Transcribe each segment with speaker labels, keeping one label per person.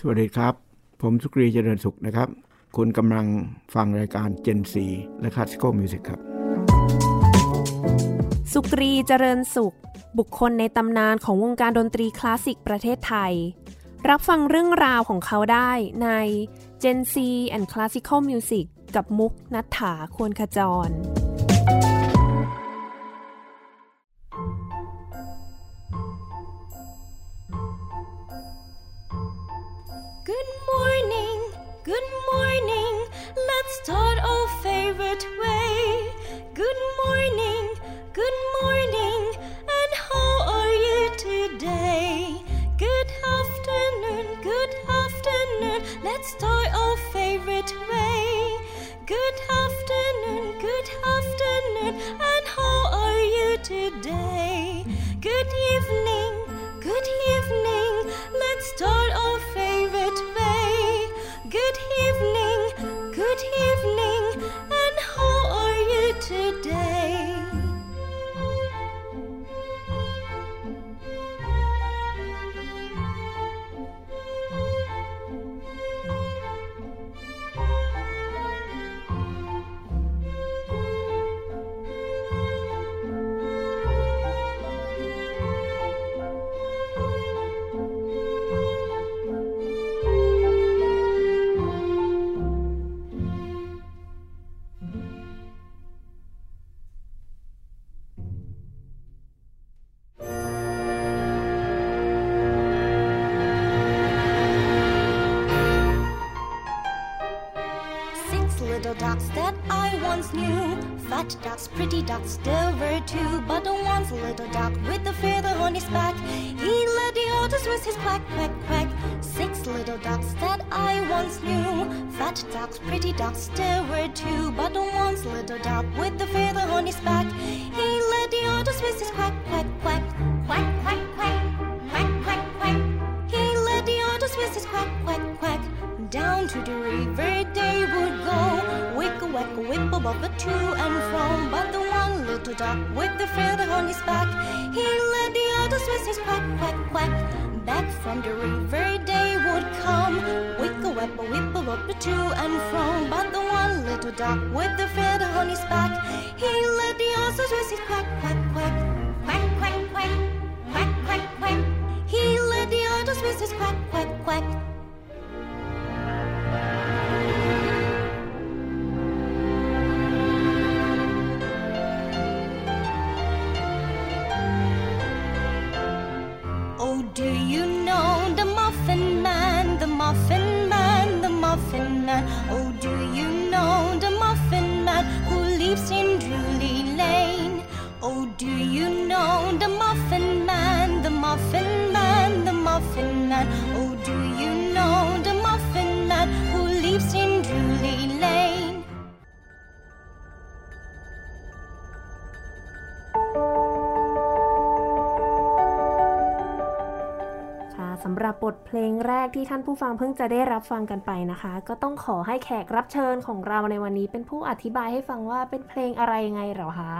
Speaker 1: สวัสดีครับ ผมสุกรีเจริญสุขนะครับ คุณกำลังฟังรายการ Gen 4และ Classical Music ครับ
Speaker 2: สุกรีเจริญสุข บุคคลในตำนานของวงการดนตรีคลาสสิกประเทศไทย รับฟังเรื่องราวของเขาได้ใน Gen C and Classical Music กับมุกนัฐถาควรขจร
Speaker 3: Good morning, good morning. Let's start our favorite way. Good morning, good morning. And how are you today? Good afternoon, good afternoon. Let's start our favorite way. Good afternoon, good afternoon. And how are you today? Good evening, good evening. Let's start. Good evening, good evening. Little ducks that I once knew. Fat ducks, pretty ducks, there were two. But the once little duck with the feather on his back, he led the others with his quack, quack, quack. Six little ducks that I once knew. Fat ducks, pretty ducks, there were two. But the once little duck with the feather on his back, he led the others with his quack, quack, quack. Quack, quack, quack. Quack, quack, quack. He led the others with his quack, quack. Down to the river they would go. Wick a whack a whip above the to and from. But the one little duck with the feather on his back, he led the others with his quack, quack, quack. Back from the river they would come. Wick a whack a whip above the to and from. But the one little duck with the feather on his back, he led the others with his quack, quack, quack. Quack, quack, quack. Quack, quack, quack. He led the others with his quack, quack, quack. Oh, do you know the Muffin Man, the Muffin Man, the Muffin Man? Oh, do you know the Muffin Man who lives in Drury Lane? Oh, do you know the Muffin Man, the Muffin Man, the Muffin Man? ำ
Speaker 2: หรับบทเพลงแรกที่ท่านผู้ฟังเพิ่งจะได้รับฟังกันไปนะคะ ก็ต้องขอให้แขกรับเชิญของเราในวันนี้เป็นผู้อธิบายให้ฟังว่าเป็นเพลงอะไรยังไงเหรอคะ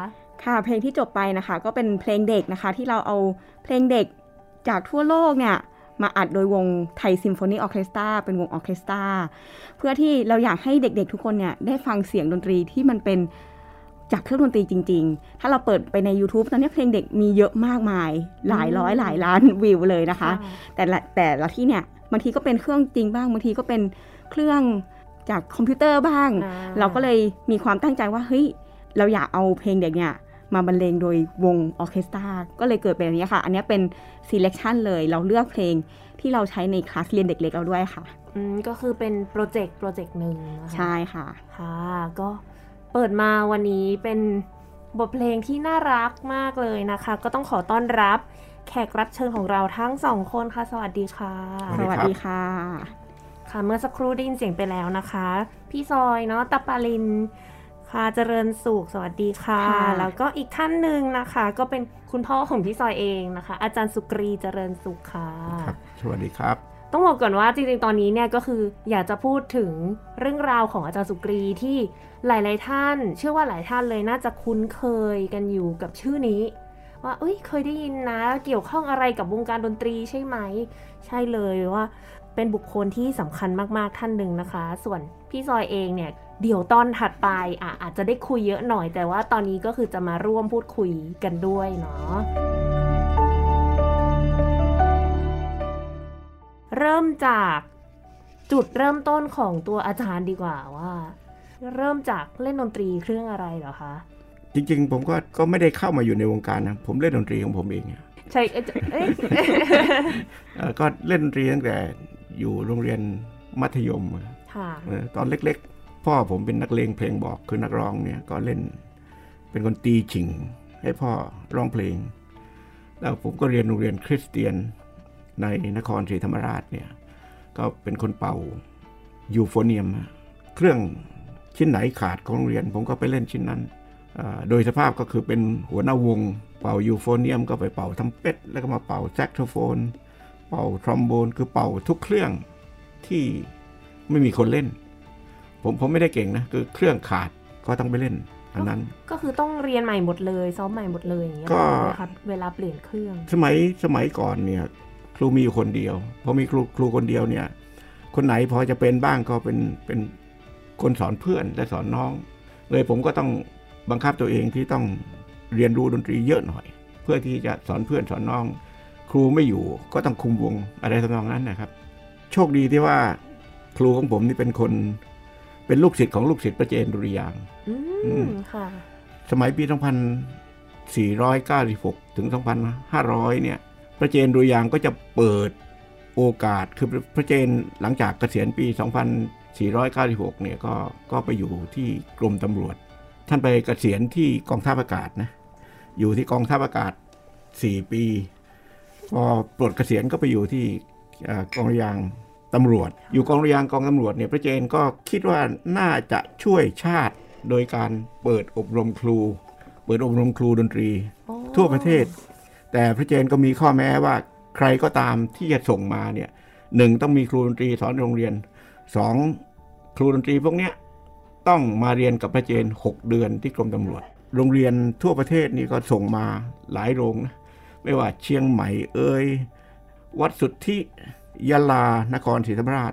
Speaker 4: ค่ะเพลงที่จบไปนะคะ ก็เป็นเพลงเด็กนะคะ ที่เราเอาเพลงเด็กจากทั่วโลกเนี่ยมาอัดโดยวง Thai Symphony Orchestra เป็นวงออเคสตราเพื่อที่เราอยากให้เด็กๆทุกคนเนี่ยได้ฟังเสียงดนตรีที่มันเป็น จากเครื่องดนตรีจริง ๆ ถ้าเราเปิดไปใน YouTube ตอนนี้เพลงเด็กมีเยอะมากมาย หลายร้อยหลายล้านวิวเลยนะคะ แต่ละแต่ละที่เนี่ยบางทีก็เป็นเครื่องจริงบ้างบางทีก็เป็นเครื่องจากคอมพิวเตอร์บ้าง
Speaker 2: อ่า
Speaker 4: เราก็เลยมีความตั้งใจว่าเฮ้ยเราอยากเอาเพลงเด็กเนี่ยมาบรรเลงโดยวงออร์เคสตราก็เลยเกิดเป็นอันนี้ค่ะ อันนี้เป็น selection เลยเราเลือกเพลงที่เราใช้ในคลาสเรียนเด็กเล็กเราด้วยค่ะ
Speaker 2: อืมก็คือเป็นโปรเจกต์โปรเจกต์หนึ่งนะคะ
Speaker 4: ใช่ค่ะ
Speaker 2: ค่ะ ก็ เปิดมาวันนี้เป็นบทเพลงที่น่ารักมากเลยนะคะ ก็ต้องขอต้อนรับแขกรับเชิญของเราทั้งสองคนค่ะ สวัสดีค่ะ
Speaker 1: ส
Speaker 4: ส
Speaker 1: วั
Speaker 4: วั
Speaker 1: ส
Speaker 4: ส
Speaker 1: ดี
Speaker 4: ดี
Speaker 1: ครับ
Speaker 4: ค่ะ
Speaker 2: ค่ะเมื่อสักครู่ได้ยินเสียงไปแล้วนะคะ พี่ซอยเนาะตะปาลินค่ะเจริญสุขสวัสดีค่ะ
Speaker 4: ค่ะ
Speaker 2: แล้วก็อีกท่านหนึ่งนะคะ ก็เป็นคุณพ่อของพี่ซอยเองนะคะ อาจารย์สุกรีเจริญสุขค่ะ
Speaker 1: ครับสวัสดีครับ
Speaker 2: ต้องบอกก่อนว่าจริงๆ ตอนนี้เนี่ยก็คืออยากจะพูดถึงเรื่องราวของอาจารย์สุกรีที่หลายๆท่าน เชื่อว่าหลายท่านเลยน่าจะคุ้นเคยกันอยู่กับชื่อนี้ ว่าเอ้ยเคยได้ยินนะเกี่ยวข้องอะไรกับวงการดนตรีใช่ไหม ใช่เลยว่าเป็นบุคคลที่สำคัญมากๆท่านหนึ่งนะคะ ส่วนพี่ซอยเองเนี่ยเดี๋ยวตอนถัดไปอะอาจจะได้คุยเยอะหน่อย แต่ว่าตอนนี้ก็คือจะมาร่วมพูดคุยกันด้วยเนาะ เริ่มจากจุดเริ่มต้นของตัวอาจารย์ดีกว่าว่า เริ่มจากเล่นดนตรีเครื่องอะไรเหรอคะ
Speaker 1: จริงๆ ผมก็ก็ไม่ได้เข้ามาอยู่ในวงการนะ ผมเล่นดนตรีของผมเองอะ
Speaker 2: ใช่เอ้ยเอ้ย
Speaker 1: เอ่อก็เล่นดนตรีตั้งแต่อยู่โรงเรียนมัธยมอะ
Speaker 2: ค่ะ
Speaker 1: เออตอนเล็กๆ พ่อผมเป็นนักเลงเพลงบอกคือนักร้องเนี่ยก็เล่น เป็นคนตีฉิง ให้พ่อร้องเพลง แล้วผมก็เรียนโรงเรียนคริสเตียน ในนครศรีธรรมราชเนี่ยก็เป็นคนเป่ายูโฟเนียมอะเครื่องชิ้นไหนขาดของโรงเรียน ผมก็ไปเล่นชิ้นนั้นอ่าโดยสภาพก็คือเป็นหัวหน้าวง เป่ายูโฟเนียม ก็ไปเป่าทรัมเป็ตแล้วก็มาเป่าแซกโซโฟน เป่าทรอมโบนคือเป่าทุกเครื่องที่ไม่มีคนเล่น ผมผมไม่ได้เก่งนะคือเครื่องขาดก็ต้องไปเล่นอันนั้น
Speaker 2: ก็คือต้องเรียนใหม่หมดเลย ซ้อมใหม่หมดเลยอย่างเงี้ย
Speaker 1: ก็
Speaker 2: ใช่ไหมคะเวลาเปลี่ยนเครื่อง
Speaker 1: สมัยสมัยก่อนเนี่ย ครูมีอยู่คนเดียวพอมีครูครูคนเดียวเนี่ย คนไหนพอจะเป็นบ้างก็เป็นเป็นคนสอนเพื่อนและสอนน้อง เลยผมก็ต้องบังคับตัวเองที่ต้องเรียนรู้ดนตรีเยอะหน่อย เพื่อที่จะสอนเพื่อนสอนน้อง ครูไม่อยู่ก็ต้องคุมวงอะไรทำนองนั้นนะครับ โชคดีที่ว่าครูของผมนี่เป็นคนเป็นลูกศิษย์ของลูกศิษย์พระเจนดุริยางค์
Speaker 2: อื
Speaker 1: อื
Speaker 2: ม
Speaker 1: ม
Speaker 2: ค่ะ
Speaker 1: สมัยปี 2496 ถึง 2500 เนี่ย พระเจนดุริยางค์ก็จะเปิดโอกาสคือพระเจนหลังจากเกษียณปี 2496 เนี่ยก็ก็ไปอยู่ที่กรมตำรวจ ท่านไปเกษียณที่กองทัพอากาศนะอยู่ที่กองทัพอากาศ 4 ปี พอปลดเกษียณก็ไปอยู่ที่เอ่อกองเรือยางตำรวจ อยู่กองเรือยางกองตำรวจเนี่ยพระเจนก็คิดว่าน่าจะช่วยชาติโดยการเปิดอบรมครู เปิดอบรมครูดนตรี
Speaker 2: โอ้
Speaker 1: ทั่วประเทศ แต่พระเจนก็มีข้อแม้ว่าใครก็ตามที่จะส่งมาเนี่ยหนึ่งต้องมีครูดนตรีสอนโรงเรียนสองครูดนตรีพวกเนี้ยต้องมาเรียนกับพระเจน 6 เดือนที่กรมตำรวจ โรงเรียนทั่วประเทศนี่ก็ส่งมาหลายโรงนะไม่ว่าเชียงใหม่เอ่ยวัดสุทธิยะลานครศรีธรรมราช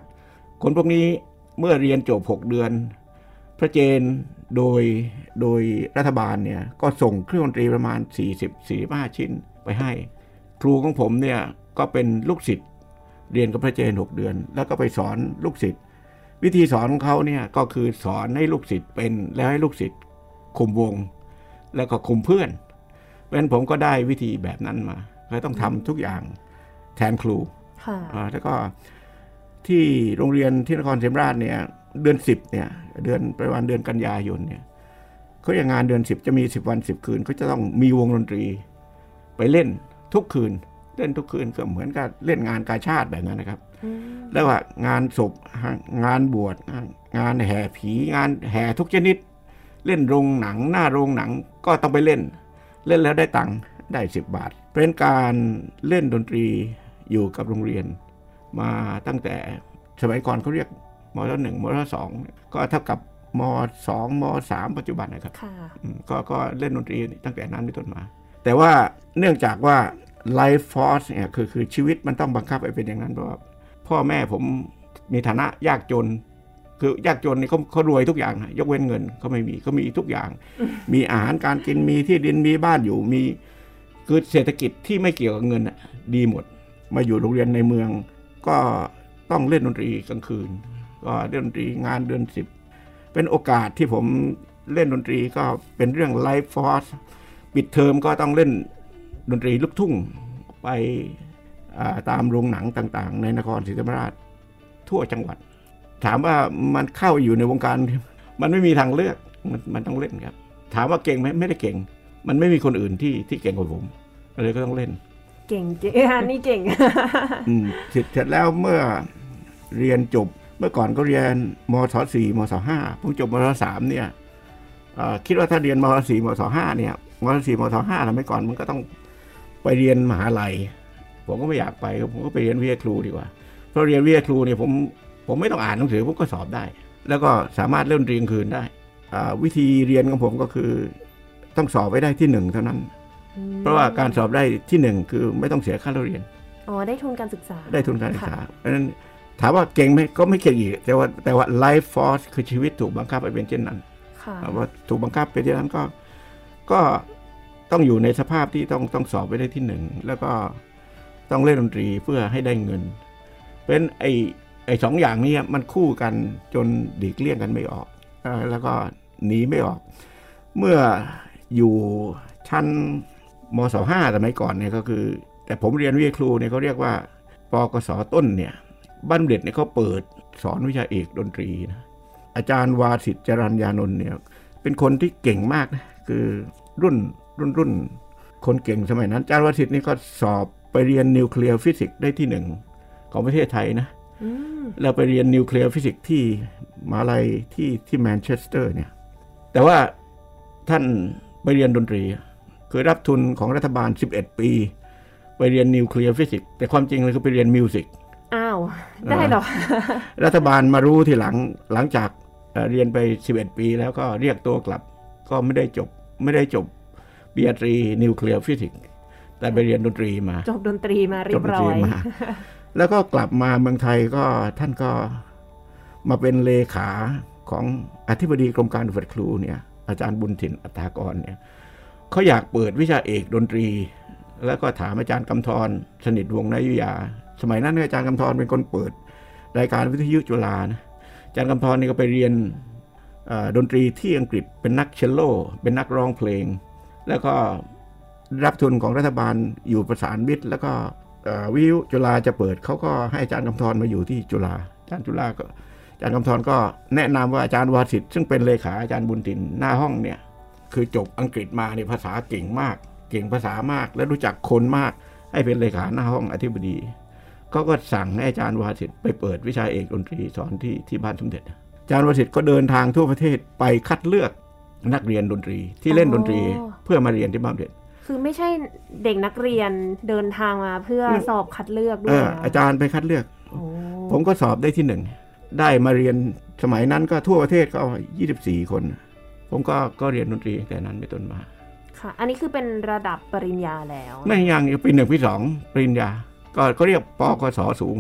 Speaker 1: คนพวกนี้เมื่อเรียนจบ 6 เดือน พระเจนโดยโดยรัฐบาลเนี่ยก็ส่งเครื่องดนตรีประมาณ 40-45 ชิ้น ไปให้ ครูของผมเนี่ยก็เป็นลูกศิษย์เรียนกับพระเจน6เดือน แล้วก็ไปสอนลูกศิษย์วิธีสอนของเขาเนี่ยก็คือสอนให้ลูกศิษย์เป็นแล้วให้ลูกศิษย์คุมวง แล้วก็คุมเพื่อนเพราะฉะนั้นผมก็ได้วิธีแบบนั้นมาก็ต้องทำทุกอย่างแทนครู
Speaker 2: ค่ะ
Speaker 1: อ่าแล้วก็ที่โรงเรียนที่นครศรีธรรมราชเนี่ยเดือนสิบเนี่ย เดือนประมาณเดือนกันยายนเนี่ยเขาอย่างงานเดือนสิบจะมีสิบวันสิบคืนเขาจะต้องมีวงดนตรี ไปเล่นทุกคืน เล่นทุกคืนก็เหมือนกับเล่นงานกาชาติแบบนั้นนะครับ
Speaker 2: อืม
Speaker 1: แล้วว่างานศพงานบวชงานงานแห่ผีงานแห่ทุกชนิด เล่นโรงหนังหน้าโรงหนังก็ต้องไปเล่น เล่นแล้วได้ตังค์ได้สิบบาท เป็นการเล่นดนตรีอยู่กับโรงเรียน มาตั้งแต่สมัยก่อนเขาเรียกมศหนึ่งมศสองก็เท่ากับมสองมสามปัจจุบันนะครับ
Speaker 2: ค่ะ
Speaker 1: อืมก็ก็เล่นดนตรีตั้งแต่นั้นเป็นต้นมา แต่ว่าเนื่องจากว่า life force เนี่ยคือคือชีวิตมันต้องบังคับให้เป็นอย่างนั้นเพราะว่าพ่อแม่ผมมีฐานะยากจน คือยากจนนี่เขาเขารวยทุกอย่างนะยกเว้นเงินเขาไม่มีเขามีทุกอย่าง มีอาหารการกินมีที่ดินมีบ้านอยู่มีคือเศรษฐกิจที่ไม่เกี่ยวกับเงินน่ะดีหมด มาอยู่โรงเรียนในเมือง ก็ต้องเล่นดนตรีกลางคืน ก็เล่นดนตรีงานเดือนสิบเป็นโอกาสที่ผมเล่นดนตรีก็เป็นเรื่องไลฟ์ฟอร์ส ปิดเทอมก็ต้องเล่นดนตรีลูกทุ่งไปอ่าตามโรงหนังต่างๆ ในนครศรีธรรมราชทั่วจังหวัด ถามว่ามันเข้าอยู่ในวงการ มันไม่มีทางเลือกมันมันต้องเล่นครับ ถามว่าเก่งไหมไม่ได้เก่ง มันไม่มีคนอื่นที่ที่เก่งกว่าผมเลยก็ต้องเล่น
Speaker 2: เก่งจริงอันนี้เก่ง
Speaker 1: อืมเสร็จเสร็จแล้วเมื่อเรียนจบเมื่อก่อนก็เรียนมศสี่มศห้าผมจบมศสามเนี่ยเอ่อคิดว่าถ้าเรียนมศสี่มศห้าเนี่ย มศสี่มศห้าทำไมก่อนมันก็ต้องไปเรียนมหาลัย ผมก็ไม่อยากไปผมก็ไปเรียนวิทยาครูดีกว่าเพราะเรียนวิทยาครูเนี่ยผมผมไม่ต้องอ่านหนังสือผมก็สอบได้ แล้วก็สามารถเล่นดนตรีกลางคืนได้อ่าวิธีเรียนของผมก็คือต้องสอบไว้ได้ที่หนึ่งเท่านั้น เพราะว่าการสอบได้ที่หนึ่งคือไม่ต้องเสียค่าเล่าเรียน
Speaker 2: อ๋อได้ทุนการศึกษา
Speaker 1: ได้ทุนการศึกษา
Speaker 2: ค่ะ
Speaker 1: เพราะฉะนั้นถามว่าเก่งไหมก็ไม่เก่งอีก แต่ว่าแต่ว่า life force คือชีวิตถูกบังคับให้เป็นเช่นนั้น
Speaker 2: ค่ะ
Speaker 1: ว่าถูกบังคับเป็นเช่นนั้นก็ ก็ต้องอยู่ในสภาพที่ต้องต้องสอบไปได้ที่หนึ่งแล้วก็ต้องเล่นดนตรีเพื่อให้ได้เงิน เป็นไอไอสองอย่างนี้มันคู่กันจนดีกเลี่ยงกันไม่ออก แล้วก็หนีไม่ออก เมื่ออยู่ชั้นมศห้าสมัยก่อนเนี่ยก็คือ แต่ผมเรียนวิทยาครูเนี่ยเขาเรียกว่าปกศต้นเนี่ยบ้านเด็ดเนี่ยเขาเปิดสอนวิชาเอกดนตรีนะอาจารย์วาสิษฐ์จรัณยานนท์เนี่ยเป็นคนที่เก่งมากนะ คือรุ่นรุ่นรุ่นคนเก่งสมัยนั้นอาจารย์วาสิษฐ์นี่ก็สอบไปเรียนนิวเคลียร์ฟิสิกส์ได้ที่หนึ่งของประเทศไทยนะ
Speaker 2: อืม
Speaker 1: แล้วไปเรียนนิวเคลียร์ฟิสิกส์ที่มหาลัยที่ที่แมนเชสเตอร์เนี่ย แต่ว่าท่านไปเรียนดนตรี คือรับทุนของรัฐบาล 11 ปี ไปเรียนนิวเคลียร์ฟิสิกส์แต่ความจริงเลยคือไปเรียน music
Speaker 2: อ้าว ได้เหรอ
Speaker 1: รัฐบาลมารู้ทีหลังหลังจากเอ่อเรียนไป 11 ปีแล้วก็เรียกตัวกลับ ก็ไม่ได้จบ ไม่ได้จบปริญญาตรีนิวเคลียร์ฟิสิกส์แต่ไปเรียนดนตรีมา
Speaker 2: จบดนตรีมาเรี
Speaker 1: จ
Speaker 2: ย
Speaker 1: บบดน
Speaker 2: ร้
Speaker 1: ต
Speaker 2: อ
Speaker 1: รี
Speaker 2: ย
Speaker 1: มาแล้วก็กลับมาเมืองไทยก็ท่านก็มาเป็นเลขาของอธิบดีกรมการฝึกครูเนี่ยอาจารย์บุญถิ่นอัตถากรเนี่ยเขาอยากเปิดวิชาเอกดนตรี แล้วก็ถามอาจารย์กำธรสนิทวงศ์นายุยา สมัยนั้นเนี่ยอาจารย์กำธรเป็นคนเปิด รายการวิทยุจุฬานะอาจารย์กำธรนี่ก็ไปเรียนเอ่อ ดนตรีที่อังกฤษเป็นนักเชลโล เป็นนักร้องเพลง แล้วก็รับทุนของรัฐบาลอยู่ประสานมิตรแล้วก็วิทยุจุฬาจะเปิดเขาก็ให้อาจารย์กำธรมาอยู่ที่จุฬาอาจารย์จุฬาก็อาจารย์กำธรก็แนะนำว่าอาจารย์วาสิทธิ์ซึ่งเป็นเลขาอาจารย์บุญตินหน้าห้องเนี่ยคือจบอังกฤษมาในภาษาเก่งมาก เก่งภาษามากและรู้จักคนมาก ให้เป็นเลขาหน้าห้องอธิบดีเขาก็สั่งให้อาจารย์วาสิทธิ์ไปเปิดวิชาเอกดนตรีสอนที่ที่บ้านสมเด็จ จารย์วาสิทธิ์ก็เดินทางทั่วประเทศไปคัดเลือกนักเรียนดนตรีที่เล่นดนตรี
Speaker 2: อ๋อ
Speaker 1: เพื่อมาเรียนที่บ้านสมเด็จ
Speaker 2: คือไม่ใช่เด็กนักเรียนเดินทางมาเพื่อสอบคัดเลือกด้
Speaker 1: เอ
Speaker 2: วย
Speaker 1: อ
Speaker 2: นะ
Speaker 1: อาจารย์ไปคัดเลือก
Speaker 2: โอ้
Speaker 1: ผมก็สอบได้ที่หนึ่ง ได้มาเรียนสมัยนั้นก็ทั่วประเทศก็24คน ผมก็ก็เรียนดนตรีตั้งแต่นั้นเป็นต้นมา
Speaker 2: ค่ะ อันนี้คือเป็นระดับปริญญาแล้ว
Speaker 1: ไม่ยังปีหนึ่งปีสองปริญญา ก็ก็เรียกปกศสูง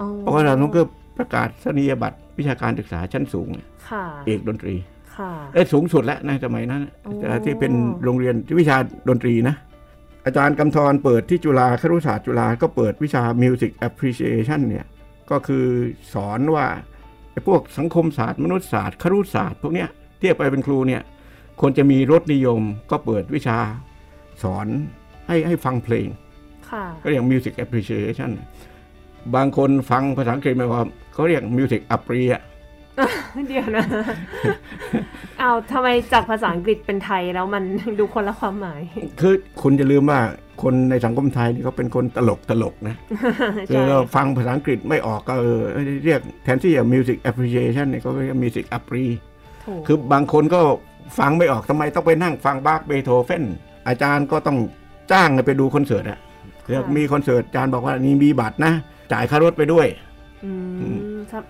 Speaker 2: อ๋อ
Speaker 1: ปกศสูงก็ประกาศนียบัตร วิชาการศึกษาชั้นสูง
Speaker 2: ค่ะ
Speaker 1: เอกดนตรี
Speaker 2: ค่ะ
Speaker 1: ได้สูงสุดแล้วในสมัยนั้น
Speaker 2: โอ้
Speaker 1: ที่เป็นโรงเรียนวิชาดนตรีนะ อาจารย์กำธรเปิดที่จุฬาครุศาสตร์จุฬาก็เปิดวิชา Music Appreciation เนี่ยก็คือสอนว่าไอ้พวกสังคมศาสตร์มนุษยศาสตร์ครุศาสตร์พวกเนี้ยเทียบไปเป็นครูเนี่ยควรจะมีรสนิยมก็เปิดวิชาสอนให้ให้ฟังเพลง
Speaker 2: ค่ะ
Speaker 1: ก็เรียก Music Appreciation บางคนฟังภาษาอังกฤษหมายความ เขาเรียก Music a p p r e อะ
Speaker 2: เดี๋ยวนะ เอาทำไมจากภาษาอังกฤษเป็นไทยแล้วมันดูคนละความหมาย
Speaker 1: คือคุณจะลืมว่าคนในสังคมไทยนี่เขาเป็นคนตลกตลกนะคือ
Speaker 2: ใช่
Speaker 1: เราฟังภาษาอังกฤษไม่ออกก็เออเรียกแทนที่จะ music appreciation เนี่ยเขาก็เรียก music a p r e
Speaker 2: ถูก
Speaker 1: คือบางคนก็ฟังไม่ออกทำไมต้องไปนั่งฟังบาร์กเบโธเฟนอาจารย์ก็ต้องจ้างให้ไปดูคอนเสิร์ตอะคือมีคอนเสิร์ตอาจารย์บอกว่านี่มีบัตรนะ จ่ายค่ารถไปด้วย
Speaker 2: อืมครับ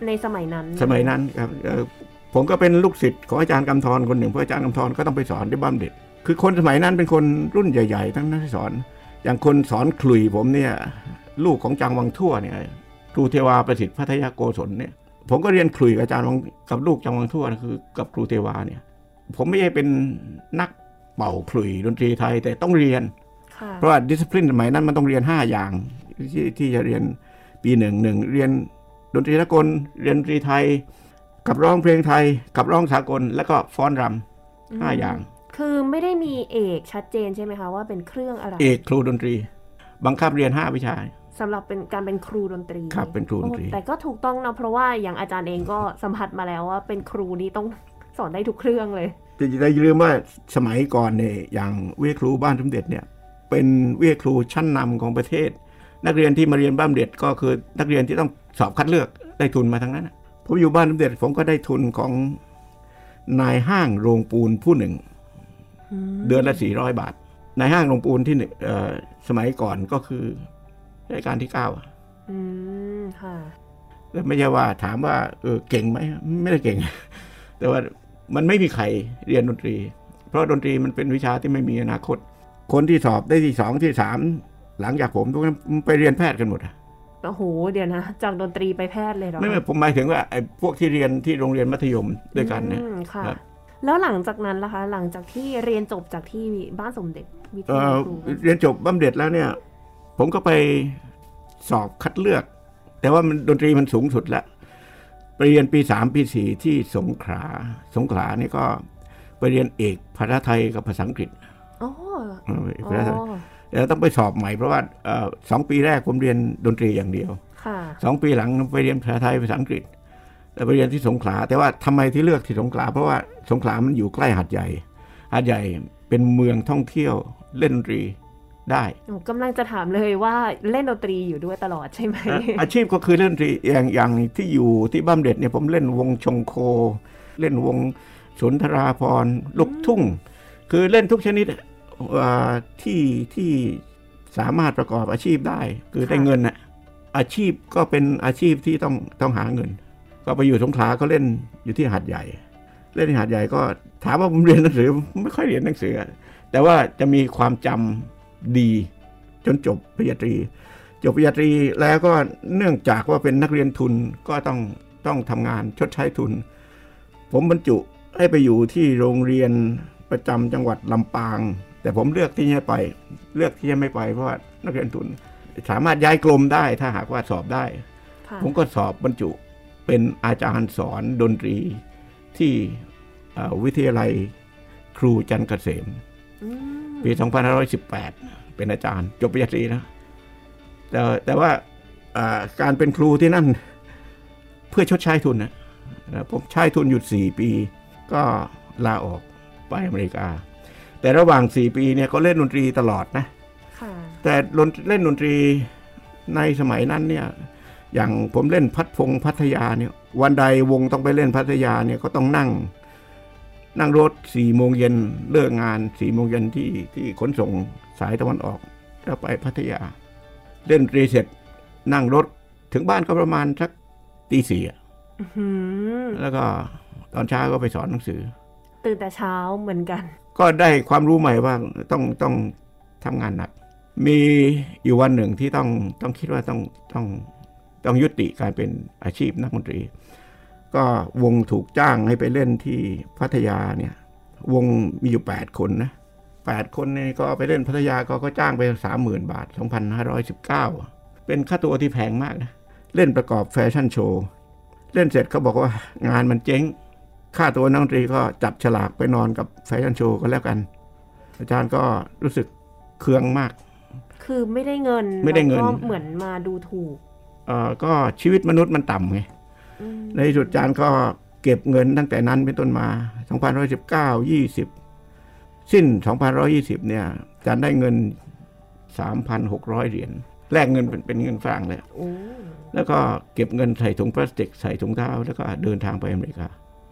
Speaker 2: ในสมัยนั้น
Speaker 1: สมัยนั้นครับเอ่อผมก็เป็นลูกศิษย์ของอาจารย์กำธรคนหนึ่งเพราะอาจารย์กำธรก็ต้องไปสอนที่บ้านเด็กคือคนสมัยนั้นเป็นคนรุ่นใหญ่ ๆ ทั้งนั้นที่สอน อย่างคนสอนขลุ่ยผมเนี่ย ลูกของจางวังทั่วเนี่ยครูเทวาประสิทธิ์พาทยโกศลเนี่ย ผมก็เรียนขลุ่ยกับอาจารย์วังกับลูกจางวังทั่วนะคือกับครูเทวาเนี่ย ผมไม่ใช่เป็นนักเป่าขลุ่ยดนตรีไทยแต่ต้องเรียน
Speaker 2: ค่ะ
Speaker 1: เพราะว่าดิส c พลินสมัยนั้นมันต้องเรียน5อย่างที่ที่จะเรียนปีหนึ่งหนึ่งเรียน ดนตรีสากลเรียนดนตรีไทย กับร้องเพลงไทย กับร้องสากล แล้วก็ฟ้อนรำห้าอย่าง
Speaker 2: คือไม่ได้มีเอกชัดเจนใช่ไหมคะว่าเป็นเครื่องอะไร
Speaker 1: เอกครูดนตรี บังคับเรียน5วิชา
Speaker 2: สำหรับเป็นการเป็นครูดนตรี
Speaker 1: ครับเป็นครูดนตรี
Speaker 2: โอ้แต่ก็ถูกต้องนะเพราะว่าอย่างอาจารย์เองก็สัมผัสมาแล้วว่าเป็นครูนี่ต้องสอนได้ทุกเครื่องเลย
Speaker 1: แต่อย่าลืมว่าสมัยก่อนเนี่ยอย่างวิทยาครูบ้านสมเด็จเนี่ยเป็นวิทยาครูชั้นนำของประเทศ นักเรียนที่มาเรียนบ้านสมเด็จก็คือนักเรียนที่ต้องสอบคัดเลือกได้ทุนมาทั้งนั้นน่ะผมอยู่บ้านสมเด็จผมก็ได้ทุนของนายห้างโรงปูนผู้หนึ่ง เดือนละสี่ร้อยบาทในห้างโรงปูนที่หนึ่งเอ่อสมัยก่อนก็คือรายการที่เก้าอะ
Speaker 2: อืมค่ะ
Speaker 1: แล้วไม่ใช่ว่าถามว่าเออเก่งไหมไม่ได้เก่ง แต่ว่ามันไม่มีใครเรียนดนตรี เพราะดนตรีมันเป็นวิชาที่ไม่มีอนาคต คนที่สอบได้ที่สองที่สาม หลังจากผมทุกนั้นไปเรียนแพทย์กันหมดอะ
Speaker 2: ไปโอ้โหเดี๋ยวนะจากดนตรีไปแพทย์เลยเหรอ
Speaker 1: ไม่ไม่ผมหมายถึงว่าไอ้พวกที่เรียนที่โรงเรียนมัธยมด้วยกันเนี่ย
Speaker 2: อืมค่ะ
Speaker 1: ครับ
Speaker 2: แล้วหลังจากนั้นล่ะคะ หลังจากที่เรียนจบจากที่บ้านสมเด็จวิท
Speaker 1: เอ่
Speaker 2: ยา
Speaker 1: อ
Speaker 2: ครู
Speaker 1: เรียนจบบำเหน็จแล้วเนี่ย ผมก็ไปสอบคัดเลือก แต่ว่ามันดนตรีมันสูงสุดแล้วไปเรียนปีสามปีสี่ที่สงขลาสงขลานี่ก็ไปเรียนเอกภาษาไทยกับภาษาอังกฤษ
Speaker 2: อ๋อ
Speaker 1: เออเอก
Speaker 2: อ๋
Speaker 1: ภาษาไทย
Speaker 2: อ
Speaker 1: แล้วต้องไปสอบใหม่เพราะว่าเอ่อสองปีแรกผมเรียนดนตรีอย่างเดียว
Speaker 2: ค่ะ
Speaker 1: สองปีหลังไปเรียนภาษาไทยภาษาอังกฤษแล้วไปเรียนที่สงขลา แต่ว่าทำไมที่เลือกที่สงขลา เพราะว่าสงขลามันอยู่ใกล้หาดใหญ่หาดใหญ่เป็นเมืองท่องเที่ยวเล่นดนตรีได้
Speaker 2: หนูกำลังจะถามเลยว่าเล่นดนตรีอยู่ด้วยตลอดใช่ไหม
Speaker 1: อะอาชีพก็คือเล่นดนตรีอย่างอย่างที่อยู่ที่บ้ามเด็ดเนี่ยผมเล่นวงชงโค เล่นวงสุนทราพรณ์ลูกทุ่ง คือเล่นทุกชนิดอ่า ที่ที่สามารถประกอบอาชีพได้ คือได้
Speaker 2: ค่ะ
Speaker 1: เงินน่ะอาชีพก็เป็นอาชีพที่ต้องต้องหาเงิน ก็ไปอยู่สงขลาก็เล่นอยู่ที่หาดใหญ่ เล่นที่หาดใหญ่ก็ถามว่าผมเรียนหนังสือไม่ค่อยเรียนหนังสือ แต่ว่าจะมีความจำดีจนจบปริญญาตรี จบปริญญาตรีแล้วก็เนื่องจากว่าเป็นนักเรียนทุนก็ต้องต้องทำงานชดใช้ทุน ผมบรรจุให้ไปอยู่ที่โรงเรียนประจำจังหวัดลำปาง แต่ผมเลือกที่จะไป เลือกที่จะไม่ไปเพราะว่านักเรียนทุน สามารถย้ายกรมได้ถ้าหากว่าสอบได้
Speaker 2: ค่ะ
Speaker 1: ผมก็สอบบรรจุเป็นอาจารย์สอนดนตรีที่เอ่อวิทยาลัยครูจันทร์เกษม
Speaker 2: อืม
Speaker 1: ปี 2518 เป็นอาจารย์จบปริญญาตรีนะ แต่แต่ว่าอ่าการเป็นครูที่นั่นเพื่อชดใช้ทุนนะนะผมใช้ทุนอยู่4ปี ก็ลาออกไปอเมริกา แต่ระหว่าง4ปีเนี่ยก็เล่นดนตรีตลอดนะ
Speaker 2: ค่ะ
Speaker 1: แต่ดนเล่นดนตรีในสมัยนั้นเนี่ยอย่างผมเล่นพัดพงพัทยาเนี่ยวันใดวงต้องไปเล่นพัทยาเนี่ยก็ต้องนั่ง นั่งรถสี่โมงเย็นเลิกงานสี่โมงเย็นที่ที่ขนส่งสายตะวันออกแล้วไปพัทยา เล่นดนตรีเสร็จนั่งรถถึงบ้านก็ประมาณสักตีสี่อะ
Speaker 2: อื้อหือ
Speaker 1: แล้วก็ตอนเช้าก็ไปสอนหนังสือ
Speaker 2: ตื่นแต่เช้าเหมือนกัน
Speaker 1: ก็ได้ความรู้ใหม่ว่าต้องต้องทำงานหนัก มีอยู่วันหนึ่งที่ต้องต้องคิดว่าต้องต้องต้องยุติการเป็นอาชีพนักดนตรี ก็วงถูกจ้างให้ไปเล่นที่พัทยาเนี่ยวงมีอยู่ 8 คนนะ8คนนี่ก็ไปเล่นพัทยาก็ก็จ้างไปสามหมื่นบาท 2,519 เป็นค่าตัวที่แพงมากนะ เล่นประกอบแฟชั่นโชว์ เล่นเสร็จเขาบอกว่างานมันเจ๊ง ค่าตัวนักดนตรีก็จับฉลากไปนอนกับแฟชั่นโชว์ก็แล้วกัน อาจารย์ก็รู้สึกเคืองมาก
Speaker 2: คือไม่ได้เงิน
Speaker 1: ไม่ได้เงิน
Speaker 2: แล้วก็เหมือนมาดูถูก
Speaker 1: เอ่อก็ชีวิตมนุษย์มันต่ำไง
Speaker 2: อืม
Speaker 1: ในที่สุดอาจารย์ก็เก็บเงินตั้งแต่นั้นเป็นต้นมา 2,119 20 สิ้น 2,120 เนี่ยอาจารย์ได้เงิน 3,600 เหรียญแลกเงินเป็นเป็นเงินฝรั่งเลย
Speaker 2: โอ้
Speaker 1: แล้วก็เก็บเงินใส่ถุงพลาสติกใส่ถุงเท้าแล้วก็เดินทางไปอเมริกา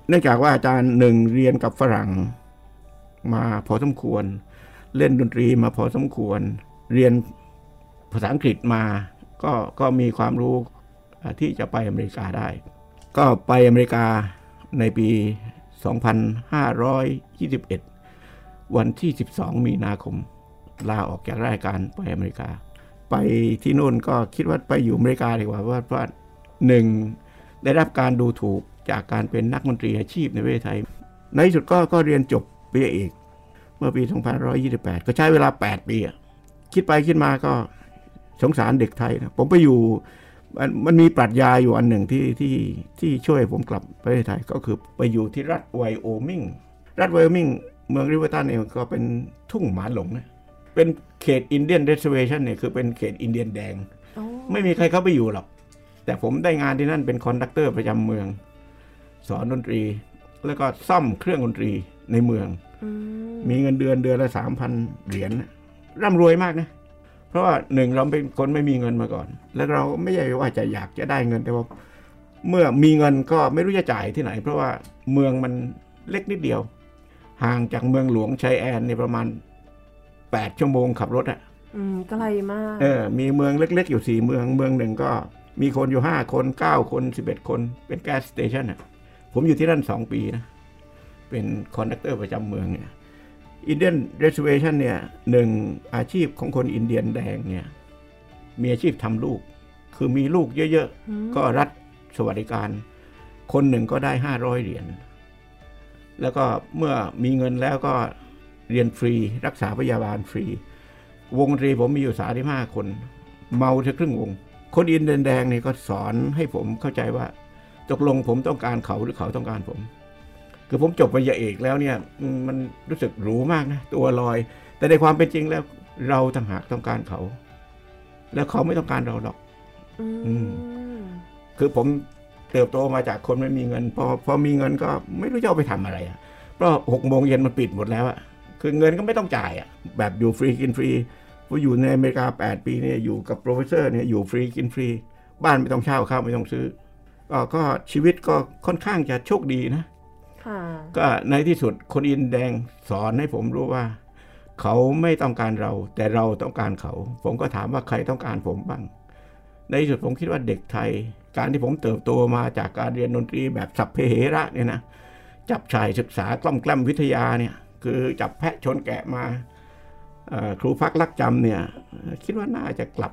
Speaker 1: เนื่องจากว่าอาจารย์หนึ่งเรียนกับฝรั่งมาพอสมควร เล่นดนตรีมาพอสมควร เรียนภาษาอังกฤษมาก็ก็มีความรู้ที่จะไปอเมริกาได้ ก็ไปอเมริกาในปี 2521 วันที่ 12 มีนาคม ลาออกจากราชการไปอเมริกา ไปที่นู่นก็คิดว่าไปอยู่อเมริกาดีกว่าว่าเพราะว่าหนึ่งได้รับการดูถูก จากการเป็นนักดนตรีอาชีพในประเทศไทย ในที่สุดก็ก็เรียนจบปริญญาเอกเมื่อปี 2528 ก็ใช้เวลา 8 ปีอะคิดไปคิดมาก็สงสารเด็กไทยนะผมไปอยู่มันมันมีปรัชญาอยู่อันหนึ่งที่ที่ที่ช่วยผมกลับประเทศไทย ก็คือไปอยู่ที่รัฐไวโอมิงรัฐไวโอมิงเมืองริเวอร์ตันเองก็เป็นทุ่งหมาหลงนะเป็นเขต Indian reservation เนี่ยคือเป็นเขตอินเดียนแดง
Speaker 2: โอ้
Speaker 1: ไม่มีใครเข้าไปอยู่หรอก แต่ผมได้งานที่นั่นเป็น conductor ประจำเมือง สอนดนตรี แล้วก็ซ่อมเครื่องดนตรีในเมือง
Speaker 2: อืม
Speaker 1: มีเงินเดือนเดือนละสามพันเหรียญน่ะร่ำรวยมากนะ เพราะว่าหนึ่งเราเป็นคนไม่มีเงินมาก่อน แล้วเราไม่ใช่ว่าจะอยากจะได้เงินแต่ว่าเมื่อมีเงินก็ไม่รู้จะจ่ายที่ไหน เพราะว่าเมืองมันเล็กนิดเดียว ห่างจากเมืองหลวงไชแอนน์เนี่ยประมาณแปดชั่วโมงขับรถอะ
Speaker 2: อืมไกลมาก
Speaker 1: เออมีเมืองเล็ก ๆ อยู่สี่เมืองเมืองหนึ่งก็มีคนอยู่ห้าคนเก้าคนสิบเอ็ดคนเป็น gas station อะ ผมอยู่ที่นั่นสองปีนะเป็น conductor ประจำเมืองเนี่ย Indian reservation เนี่ยหนึ่งอาชีพของคนอินเดียนแดงเนี่ยมีอาชีพทำลูก คือมีลูกเยอะ
Speaker 2: อืม
Speaker 1: ๆก็รัฐสวัสดิการ คนหนึ่งก็ได้ห้าร้อยเหรียญแล้วก็เมื่อมีเงินแล้วก็เรียนฟรีรักษาพยาบาลฟรี วงดนตรีผมมีอยู่สาที่ห้าคน เมาจะครึ่งวง คนอินเดียนแดงนี่ก็สอนให้ผมเข้าใจว่า ตกลงผมต้องการเขาหรือเขาต้องการผม คือผมจบปริญญาเอกแล้วเนี่ยอืมมันรู้สึกหรูมากนะตัวลอย แต่ในความเป็นจริงแล้ว เราต่างหากต้องการเขา แล้วเขาไม่ต้องการเราหรอก
Speaker 2: อื
Speaker 1: อื
Speaker 2: ม
Speaker 1: คือผมเติบโตมาจากคนไม่มีเงิน พอพอมีเงินก็ไม่รู้จะเอาไปทำอะไรอะเพราะหกโมงเย็นมันปิดหมดแล้วอะคือเงินก็ไม่ต้องจ่ายอะแบบอยู่ฟรีกินฟรีพออยู่ในอเมริกา 8 ปีเนี่ยอยู่กับ professor เนี่ยอยู่ฟรีกินฟรี บ้านไม่ต้องเช่าข้าวไม่ต้องซื้อ ก็ก็ชีวิตก็ค่อนข้างจะโชคดีนะ
Speaker 2: ค่ะ
Speaker 1: ก็ในที่สุดคนอินแดงสอนให้ผมรู้ว่า เขาไม่ต้องการเรา แต่เราต้องการเขา ผมก็ถามว่าใครต้องการผมบ้าง ในที่สุดผมคิดว่าเด็กไทย การที่ผมเติบโตมาจากการเรียนดนตรีแบบสัพเพเหระเนี่ยนะจับชายศึกษากล้อมแกล้มวิทยาเนี่ยคือจับแพะชนแกะมาเอ่อครูพักรักจำเนี่ยคิดว่าน่าจะกลับ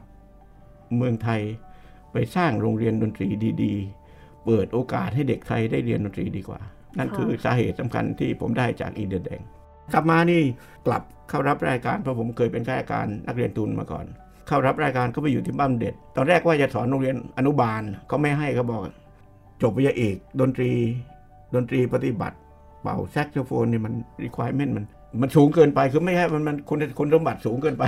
Speaker 1: เมืองไทยไปสร้างโรงเรียนดนตรีดี ๆ เปิดโอกาสให้เด็กไทยได้เรียนดนตรีดีกว่า นั่น
Speaker 2: คื
Speaker 1: อสาเหตุสำคัญที่ผมได้จากอินเดียแดง กลับมานี่กลับเข้ารับรายการเพราะผมเคยเป็นข้าราชการนักเรียนทุนมาก่อน เข้ารับรายการก็ไปอยู่ที่บ้านเด็ด ตอนแรกว่าจะสอนโรงเรียนอนุบาลเขาไม่ให้เขาบอกจบปริญญาเอกดนตรี ดนตรีปฏิบัติ เป่าแซกโซโฟนนี่มัน requirement มันมัน สูงเกินไปคือไม่ใช่มันมันคุณคุณสมบัติสูงเกินไป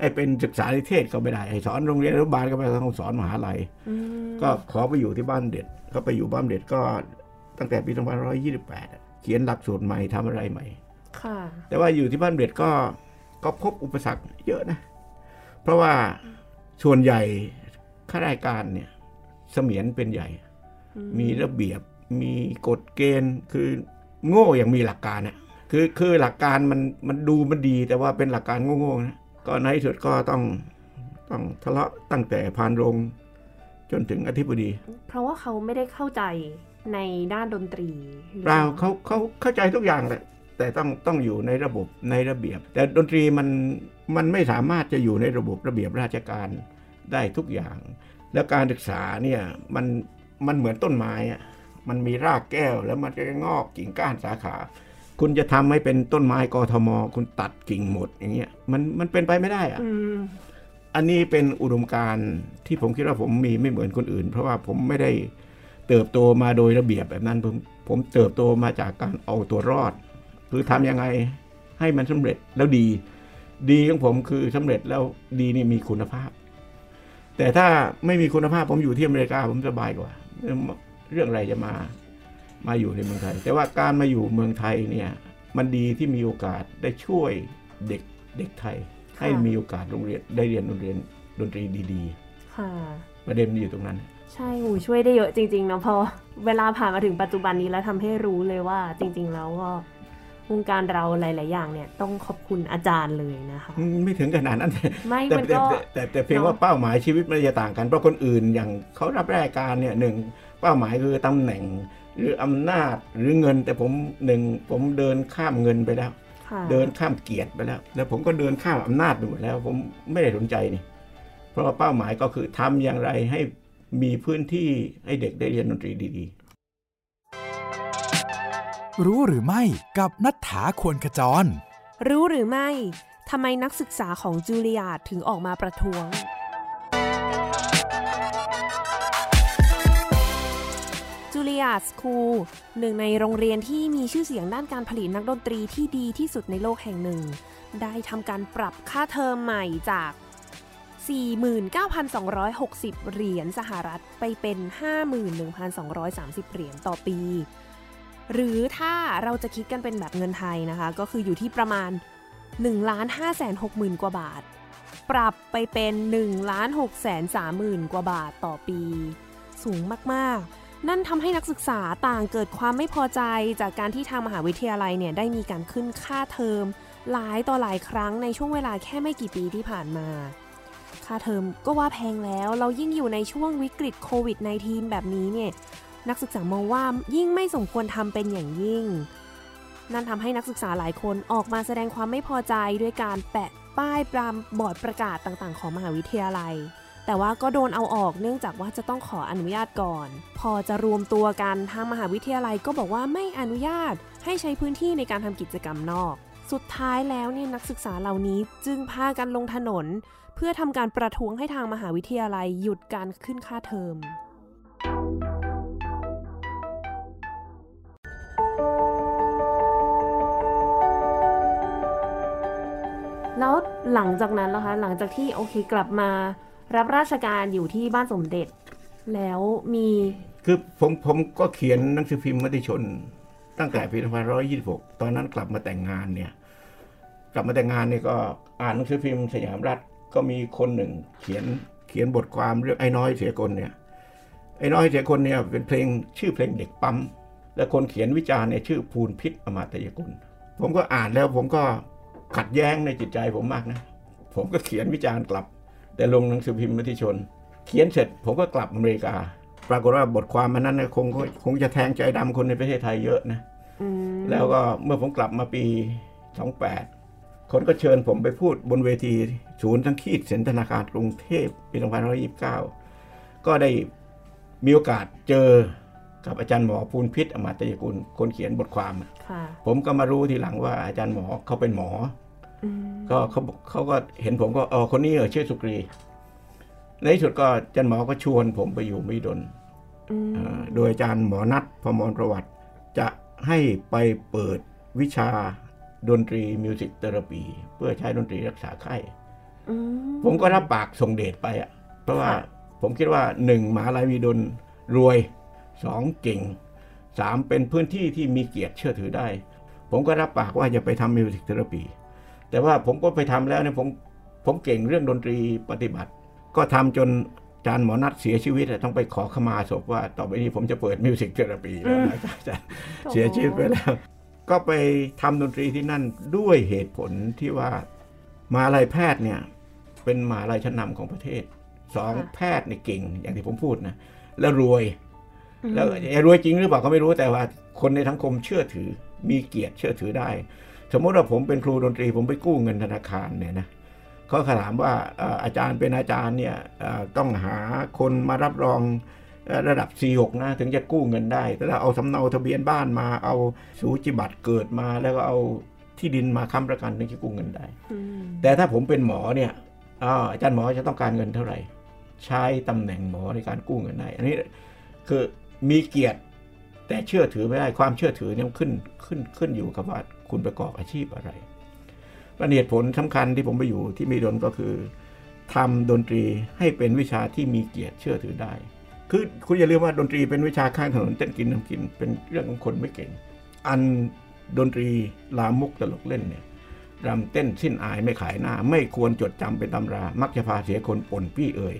Speaker 1: ไอ้เป็นศึกษานิเทศก็ไม่ได้ไอ้สอนโรงเรียนอนุบาลก็ไม่ได้ต้องสอนมหาลัย
Speaker 2: อืม
Speaker 1: ก็ขอไปอยู่ที่บ้านเด็ดก็ไปอยู่บ้านเด็ดก็ตั้งแต่ปี2528อะเขียนหลักสูตรใหม่ทำอะไรใหม่
Speaker 2: ค่ะ
Speaker 1: แต่ว่าอยู่ที่บ้านเด็ดก็ก็พบอุปสรรคเยอะนะ เพราะว่าส่วนใหญ่ข้าราชการเนี่ยเสมียนเป็นใหญ่ มีระเบียบมีกฎเกณฑ์คือโง่อย่างมีหลักการเนี่ย คือคือหลักการมันมันดูมันดีแต่ว่าเป็นหลักการโง่ๆนะก็ในที่สุดก็ต้องต้องทะเลาะตั้งแต่พานโรงจนถึงอธิบดี
Speaker 2: เพราะว่าเขาไม่ได้เข้าใจในด้านดนตรีหรือ
Speaker 1: เปล่าเขาเขาเข้าใจทุกอย่างแหละแต่ต้องต้องอยู่ในระบบในระเบียบ แต่ดนตรีมันมันไม่สามารถจะอยู่ในระบบระเบียบราชการได้ทุกอย่าง แล้วการศึกษาเนี่ยมันมันเหมือนต้นไม้อะมันมีรากแก้วแล้วมันจะงอกกิ่งก้านสาขา คุณจะทำให้เป็นต้นไม้กทม คุณตัดกิ่งหมดอย่างเงี้ยมันมันเป็นไปไม่ได้อะ
Speaker 2: อืม
Speaker 1: อันนี้เป็นอุดมการณ์ที่ผมคิดว่าผมมีไม่เหมือนคนอื่น เพราะว่าผมไม่ได้เติบโตมาโดยระเบียบแบบนั้นผมผมเติบโตมาจากการเอาตัวรอด คือทำยังไงให้มันสำเร็จแล้วดี ดีของผมคือสำเร็จแล้วดีนี่มีคุณภาพ แต่ถ้าไม่มีคุณภาพผมอยู่ที่อเมริกาผมสบายกว่า เรื่องเรื่องอะไรจะมา มาอยู่ในเมืองไทย แต่ว่าการมาอยู่เมืองไทยเนี่ยมันดีที่มีโอกาสได้ช่วยเด็กเด็กไทย ให้มีโอกาสโรงเรียนได้เรียนโรงเรียนดนตรีดี
Speaker 2: ค่ะ
Speaker 1: ๆประเด็นมันอยู่ตรงนั้น
Speaker 2: ใช่หูช่วยได้เยอะจริงๆนะพอเวลาผ่านมาถึงปัจจุบันนี้แล้วทำให้รู้เลยว่าจริง ๆ แล้วก็วงการเราหลาย ๆ อย่างเนี่ยต้องขอบคุณอาจารย์เลยนะคะ
Speaker 1: ไม่ถึงขนาดนั้น
Speaker 2: ไม่
Speaker 1: แต่
Speaker 2: มัน
Speaker 1: แต่
Speaker 2: ก็
Speaker 1: แต่แต่แต่เพียง
Speaker 2: เนอะ
Speaker 1: ว่าเป้าหมายชีวิตมันจะต่างกันเพราะคนอื่นอย่างเขารับราชการเนี่ยหนึ่งเป้าหมายคือตำแหน่ง หรืออำนาจหรือเงิน แต่ผมหนึ่งผมเดินข้ามเงินไปแล้ว
Speaker 2: ค่ะ
Speaker 1: เดินข้ามเกียรติไปแล้ว แล้วผมก็เดินข้ามอำนาจไปหมดแล้ว ผมไม่ได้สนใจนี่ เพราะว่าเป้าหมายก็คือทำอย่างไรให้มีพื้นที่ให้เด็กได้เรียนดนตรีดีๆ
Speaker 5: รู้หรือไม่กับนัฐถาควรขจร
Speaker 2: รู้หรือไม่ทำไมนักศึกษาของจูเลียร์ถึงออกมาประท้วงียร์สคูลหนึ่งในโรงเรียนที่มีชื่อเสียงด้านการผลิตนักดนตรีที่ดีที่สุดในโลกแห่งหนึ่ง ได้ทำการปรับค่าเทอมใหม่จาก 49,260 เหรียญสหรัฐไปเป็น 51,230 เหรียญต่อปี หรือถ้าเราจะคิดกันเป็นแบบเงินไทยนะคะ ก็คืออยู่ที่ประมาณ 1 5 6 0 0 0 0 กว่าบาท ปรับไปเป็น 1 6 3 0 0 0 0 กว่าบาทต่อปี สูงมาก ๆ นั่นทำให้นักศึกษาต่างเกิดความไม่พอใจจากการที่ทางมหาวิทยาลัยเนี่ยได้มีการขึ้นค่าเทอม หลายต่อหลายครั้งในช่วงเวลาแค่ไม่กี่ปีที่ผ่านมา ค่าเทอมก็ว่าแพงแล้วเรายิ่งอยู่ในช่วงวิกฤตโควิด -19 แบบนี้เนี่ยนักศึกษามองว่ายิ่งไม่สมควรทำเป็นอย่างยิ่ง นั่นทำให้นักศึกษาหลายคนออกมาแสดงความไม่พอใจด้วยการแปะป้ายปรามบอร์ดประกาศต่างๆ ของมหาวิทยาลัย แต่ว่าก็โดนเอาออกเนื่องจากว่าจะต้องขออนุญาตก่อน พอจะรวมตัวกันทางมหาวิทยาลัยก็บอกว่าไม่อนุญาตให้ใช้พื้นที่ในการทำกิจกรรมนอก สุดท้ายแล้วเนี่ยนักศึกษาเหล่านี้จึงพากันลงถนน เพื่อทำการประท้วงให้ทางมหาวิทยาลัยหยุดการขึ้นค่าเทอมแล้วหลังจากนั้นล่ะคะหลังจากที่โอเคกลับมา รับราชการอยู่ที่บ้านสมเด็จ แล้วมี
Speaker 1: คือผมผมก็เขียนหนังสือพิมพ์มติชน ตั้งแต่ปี2526 ตอนนั้นกลับมาแต่งงานเนี่ย กลับมาแต่งงานเนี่ยก็อ่านหนังสือพิมพ์สยามรัฐก็มีคนหนึ่ง เขียนเขียนบทความเรื่องไอ้น้อยเสียคนเนี่ยไอ้น้อยเสียคนเนี่ยเป็นเพลงชื่อเพลงเด็กปั๊มและคนเขียนวิจารณ์เนี่ยชื่อภูนพิษอมาตยกุล ผมก็อ่านแล้วผมก็ขัดแย้งในจิตใจผมมากนะ ผมก็เขียนวิจารณ์กลับ แต่ลงหนังสือพิมพ์มติชน เขียนเสร็จผมก็กลับอเมริกา ปรากฏว่าบทความมันนั้นเนี่ยคงคงจะแทงใจดำคนในประเทศไทยเยอะนะ
Speaker 2: อืม
Speaker 1: แล้วก็เมื่อผมกลับมาปี 28 คนก็เชิญผมไปพูดบนเวทีศูนย์ทั้งขีดเซ็นธนาคารกรุงเทพปี2529 ก็ได้มีโอกาสเจอกับอาจารย์หมอพูนพิศ อมาตยกุลคนเขียนบทความ
Speaker 2: ค่ะ
Speaker 1: ผมก็มารู้ทีหลังว่าอาจารย์หมอเขาเป็นหมอ
Speaker 2: อืม
Speaker 1: ก็เขาบอกเขาก็เห็นผมก็เออคนนี้เหรอชื่อสุกรี ในที่สุดก็อาจารย์หมอก็ชวนผมไปอยู่มหิดล
Speaker 2: อืม
Speaker 1: เอ่อโดยอาจารย์หมอณัฐ ภมรประวัติ จะให้ไปเปิดวิชาดนตรี music therapy เพื่อใช้ดนตรีรักษาไข้
Speaker 2: อืม
Speaker 1: ผมก็รับปากส่งเดชไปอะ เพราะว่า
Speaker 2: ค่ะ
Speaker 1: ผมคิดว่าหนึ่งมหาลัยมีดนรวยสองเก่งสามเป็นพื้นที่ที่มีเกียรติเชื่อถือได้ ผมก็รับปากว่าจะไปทำ music therapy แต่ว่าผมก็ไปทำแล้วเนี่ยผมผมเก่งเรื่องดนตรีปฏิบัติ ก็ทำจนอาจารย์หมอณัฐเสียชีวิตอะต้องไปขอขมาศพว่า ต่อไปนี้ผมจะเปิด music therapy แล้วนะอาจารย์เสียชีวิตไปแล้ว ก็ไปทำดนตรีที่นั่นด้วยเหตุผลที่ว่ามหาลัยแพทย์เนี่ยเป็นมหาลัยชั้นนำของประเทศสองแพทย์เนี่ยเก่งอย่างที่ผมพูดนะแล้วรวย แล้วจะรวยจริงหรือเปล่าก็ไม่รู้แต่ว่าคนในสังคมเชื่อถือมีเกียรติเชื่อถือได้ สมมติว่าผมเป็นครูดนตรีผมไปกู้เงินธนาคารเนี่ยนะเขาถามว่าเอ่ออาจารย์เป็นอาจารย์เนี่ยเอ่อต้องหาคนมารับรองเอ่อระดับ C6 นะถึงจะกู้เงินได้แต่ถ้าเอาสำเนาทะเบียนบ้านมาเอาสูจิบัตรเกิดมา แล้วก็เอาที่ดินมาค้ำประกันถึงจะกู้เงินได้
Speaker 2: อืม
Speaker 1: แต่ถ้าผมเป็นหมอเนี่ยอาอาจารย์หมอจะต้องการเงินเท่าไหร่ ใช้ตำแหน่งหมอในการกู้เงินได้ อันนี้คือมีเกียรติแต่เชื่อถือไม่ได้ความเชื่อถือเนี่ยมันขึ้นขึ้นขึ้นอยู่กับว่า คุณประกอบอาชีพอะไรประเหตุผลสำคัญที่ผมไปอยู่ที่มีดนก็คือทำดนตรีให้เป็นวิชาที่มีเกียรติเชื่อถือได้ คือคุณอย่าลืมว่าดนตรีเป็นวิชาข้างถนนเต้นกินน้ำกินเป็นเรื่องของคนไม่เก่ง อันดนตรีลามกตลกเล่นเนี่ยรำเต้นสิ้นอายไม่ขายหน้า ไม่ควรจดจำเป็นตำรา มักจะพาเสียคนปนพี่เอ่ย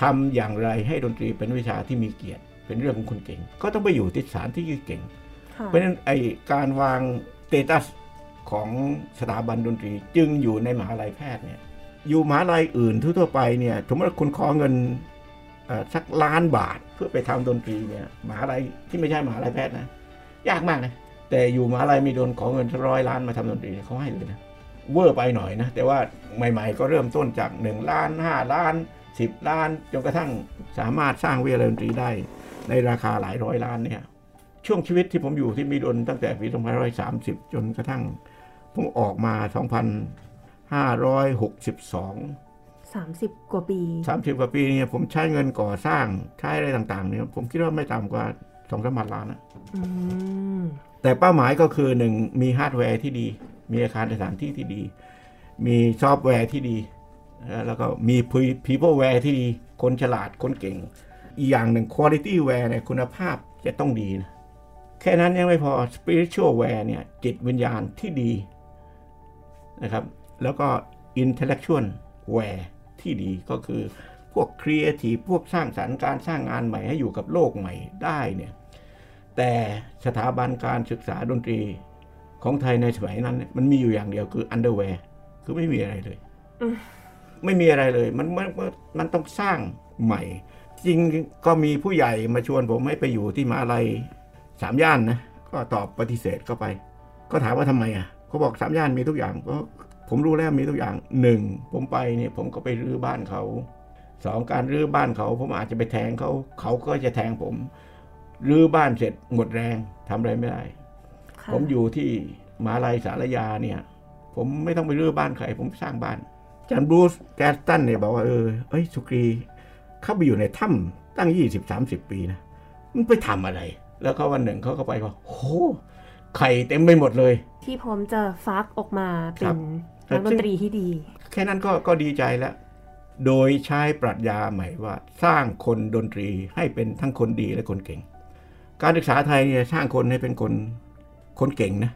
Speaker 1: ทำอย่างไรให้ดนตรีเป็นวิชาที่มีเกียรติ เป็นเรื่องของคนเก่ง ก็ต้องไปอยู่ที่สถานที่เก่ง
Speaker 2: ค่ะ
Speaker 1: เพราะฉะนั้นไอการวางส เตตัสของสถาบันดนตรีจึงอยู่ในมหาลัยแพทย์เนี่ยอยู่มหาลัยอื่นทั่วไปเนี่ยสมมติคุณขอเงินสักล้านบาทเพื่อไปทำดนตรีเนี่ยมหาลัยที่ไม่ใช่มหาลัยแพทย์นะยากมากนะแต่อยู่มหาลัยมีโดนขอเงินร้อยล้านมาทำดนตรีเขาให้เลยนะเวอร์ไปหน่อยนะแต่ว่าใหม่ ๆ ก็เริ่มต้นจาก 1 ล้าน 5 ล้าน 10 ล้านจนกระทั่งสามารถสร้างเวิทยาลัยดนตรีได้ในราคาหลายร้อยล้านเนี่ย ช่วงชีวิตที่ผมอยู่ที่มีดนตั้งแต่ปี2530 จนกระทั่ง ผมออกมา 2562
Speaker 2: สามสิบกว่าปี
Speaker 1: 30 กว่าปีเนี่ยผมใช้เงินก่อสร้างใช้อะไรต่างๆเนี่ยผมคิดว่าไม่ต่ำกว่าสองสามพันล้านนะ
Speaker 2: อืม
Speaker 1: แต่เป้าหมายก็คือหนึ่งมีฮาร์ดแวร์ที่ดี มีอาคารสถานที่ที่ดี มีซอฟต์แวร์ที่ดีเอ่อแล้วก็มี people ware ที่ดี คนฉลาดคนเก่ง อีกอย่างหนึ่ง quality ware เนี่ยคุณภาพจะต้องดีนะแค่นั้นยังไม่พอ spiritual ware เนี่ยจิตวิญญาณที่ดีนะครับ แล้วก็ intellectual ware ที่ดีก็คือพวก creative พวกสร้างสรรค์การสร้างงานใหม่ให้อยู่กับโลกใหม่ได้เนี่ยแต่สถาบันการศึกษาดนตรีของไทยในสมัยนั้นเนี่ยมันมีอยู่อย่างเดียวคือ underwear คือไม่มีอะไรเลยไม่มีอะไรเลย มันมันมันมันต้องสร้างใหม่ จริงก็มีผู้ใหญ่มาชวนผมให้ไปอยู่ที่มหาลัย สามย่านนะก็ตอบปฏิเสธเข้าไป ก็ถามว่าทำไมอะเขาบอกสามย่านมีทุกอย่างก็ผมรู้แล้วมีทุกอย่างหนึ่งผมไปเนี่ยผมก็ไปรื้อบ้านเขาสองการรื้อบ้านเขา ผมอาจจะไปแทงเขาเขาก็จะแทงผมรื้อบ้านเสร็จหมดแรงทำอะไรไม่ได้
Speaker 2: ค่ะ
Speaker 1: ผมอยู่ที่มหาลัยสารยาเนี่ย ผมไม่ต้องไปรื้อบ้านใคร ผมสร้างบ้านอาจารย์บรูซแกสตันเนี่ยบอกว่าเออเอ้ยสุกรีเข้าไปอยู่ในถ้ำตั้งยี่สิบสามสิบปีนะมันไปทำอะไร แล้วเขาวันหนึ่งเขาก็ไปว่าโอ้ไข่เต็มไปหมดเลย
Speaker 2: ที่พร้อมจะฟักออกมาเป็
Speaker 1: ครั
Speaker 2: น
Speaker 1: บ
Speaker 2: นักดนตรีที่ดี
Speaker 1: แค่นั้นก็ก็ดีใจแล้ว โดยใช้ปรัชญาใหม่ว่าสร้างคนดนตรีให้เป็นทั้งคนดีและคนเก่ง การศึกษาไทยเนี่ยสร้างคนให้เป็นคนคนเก่งนะ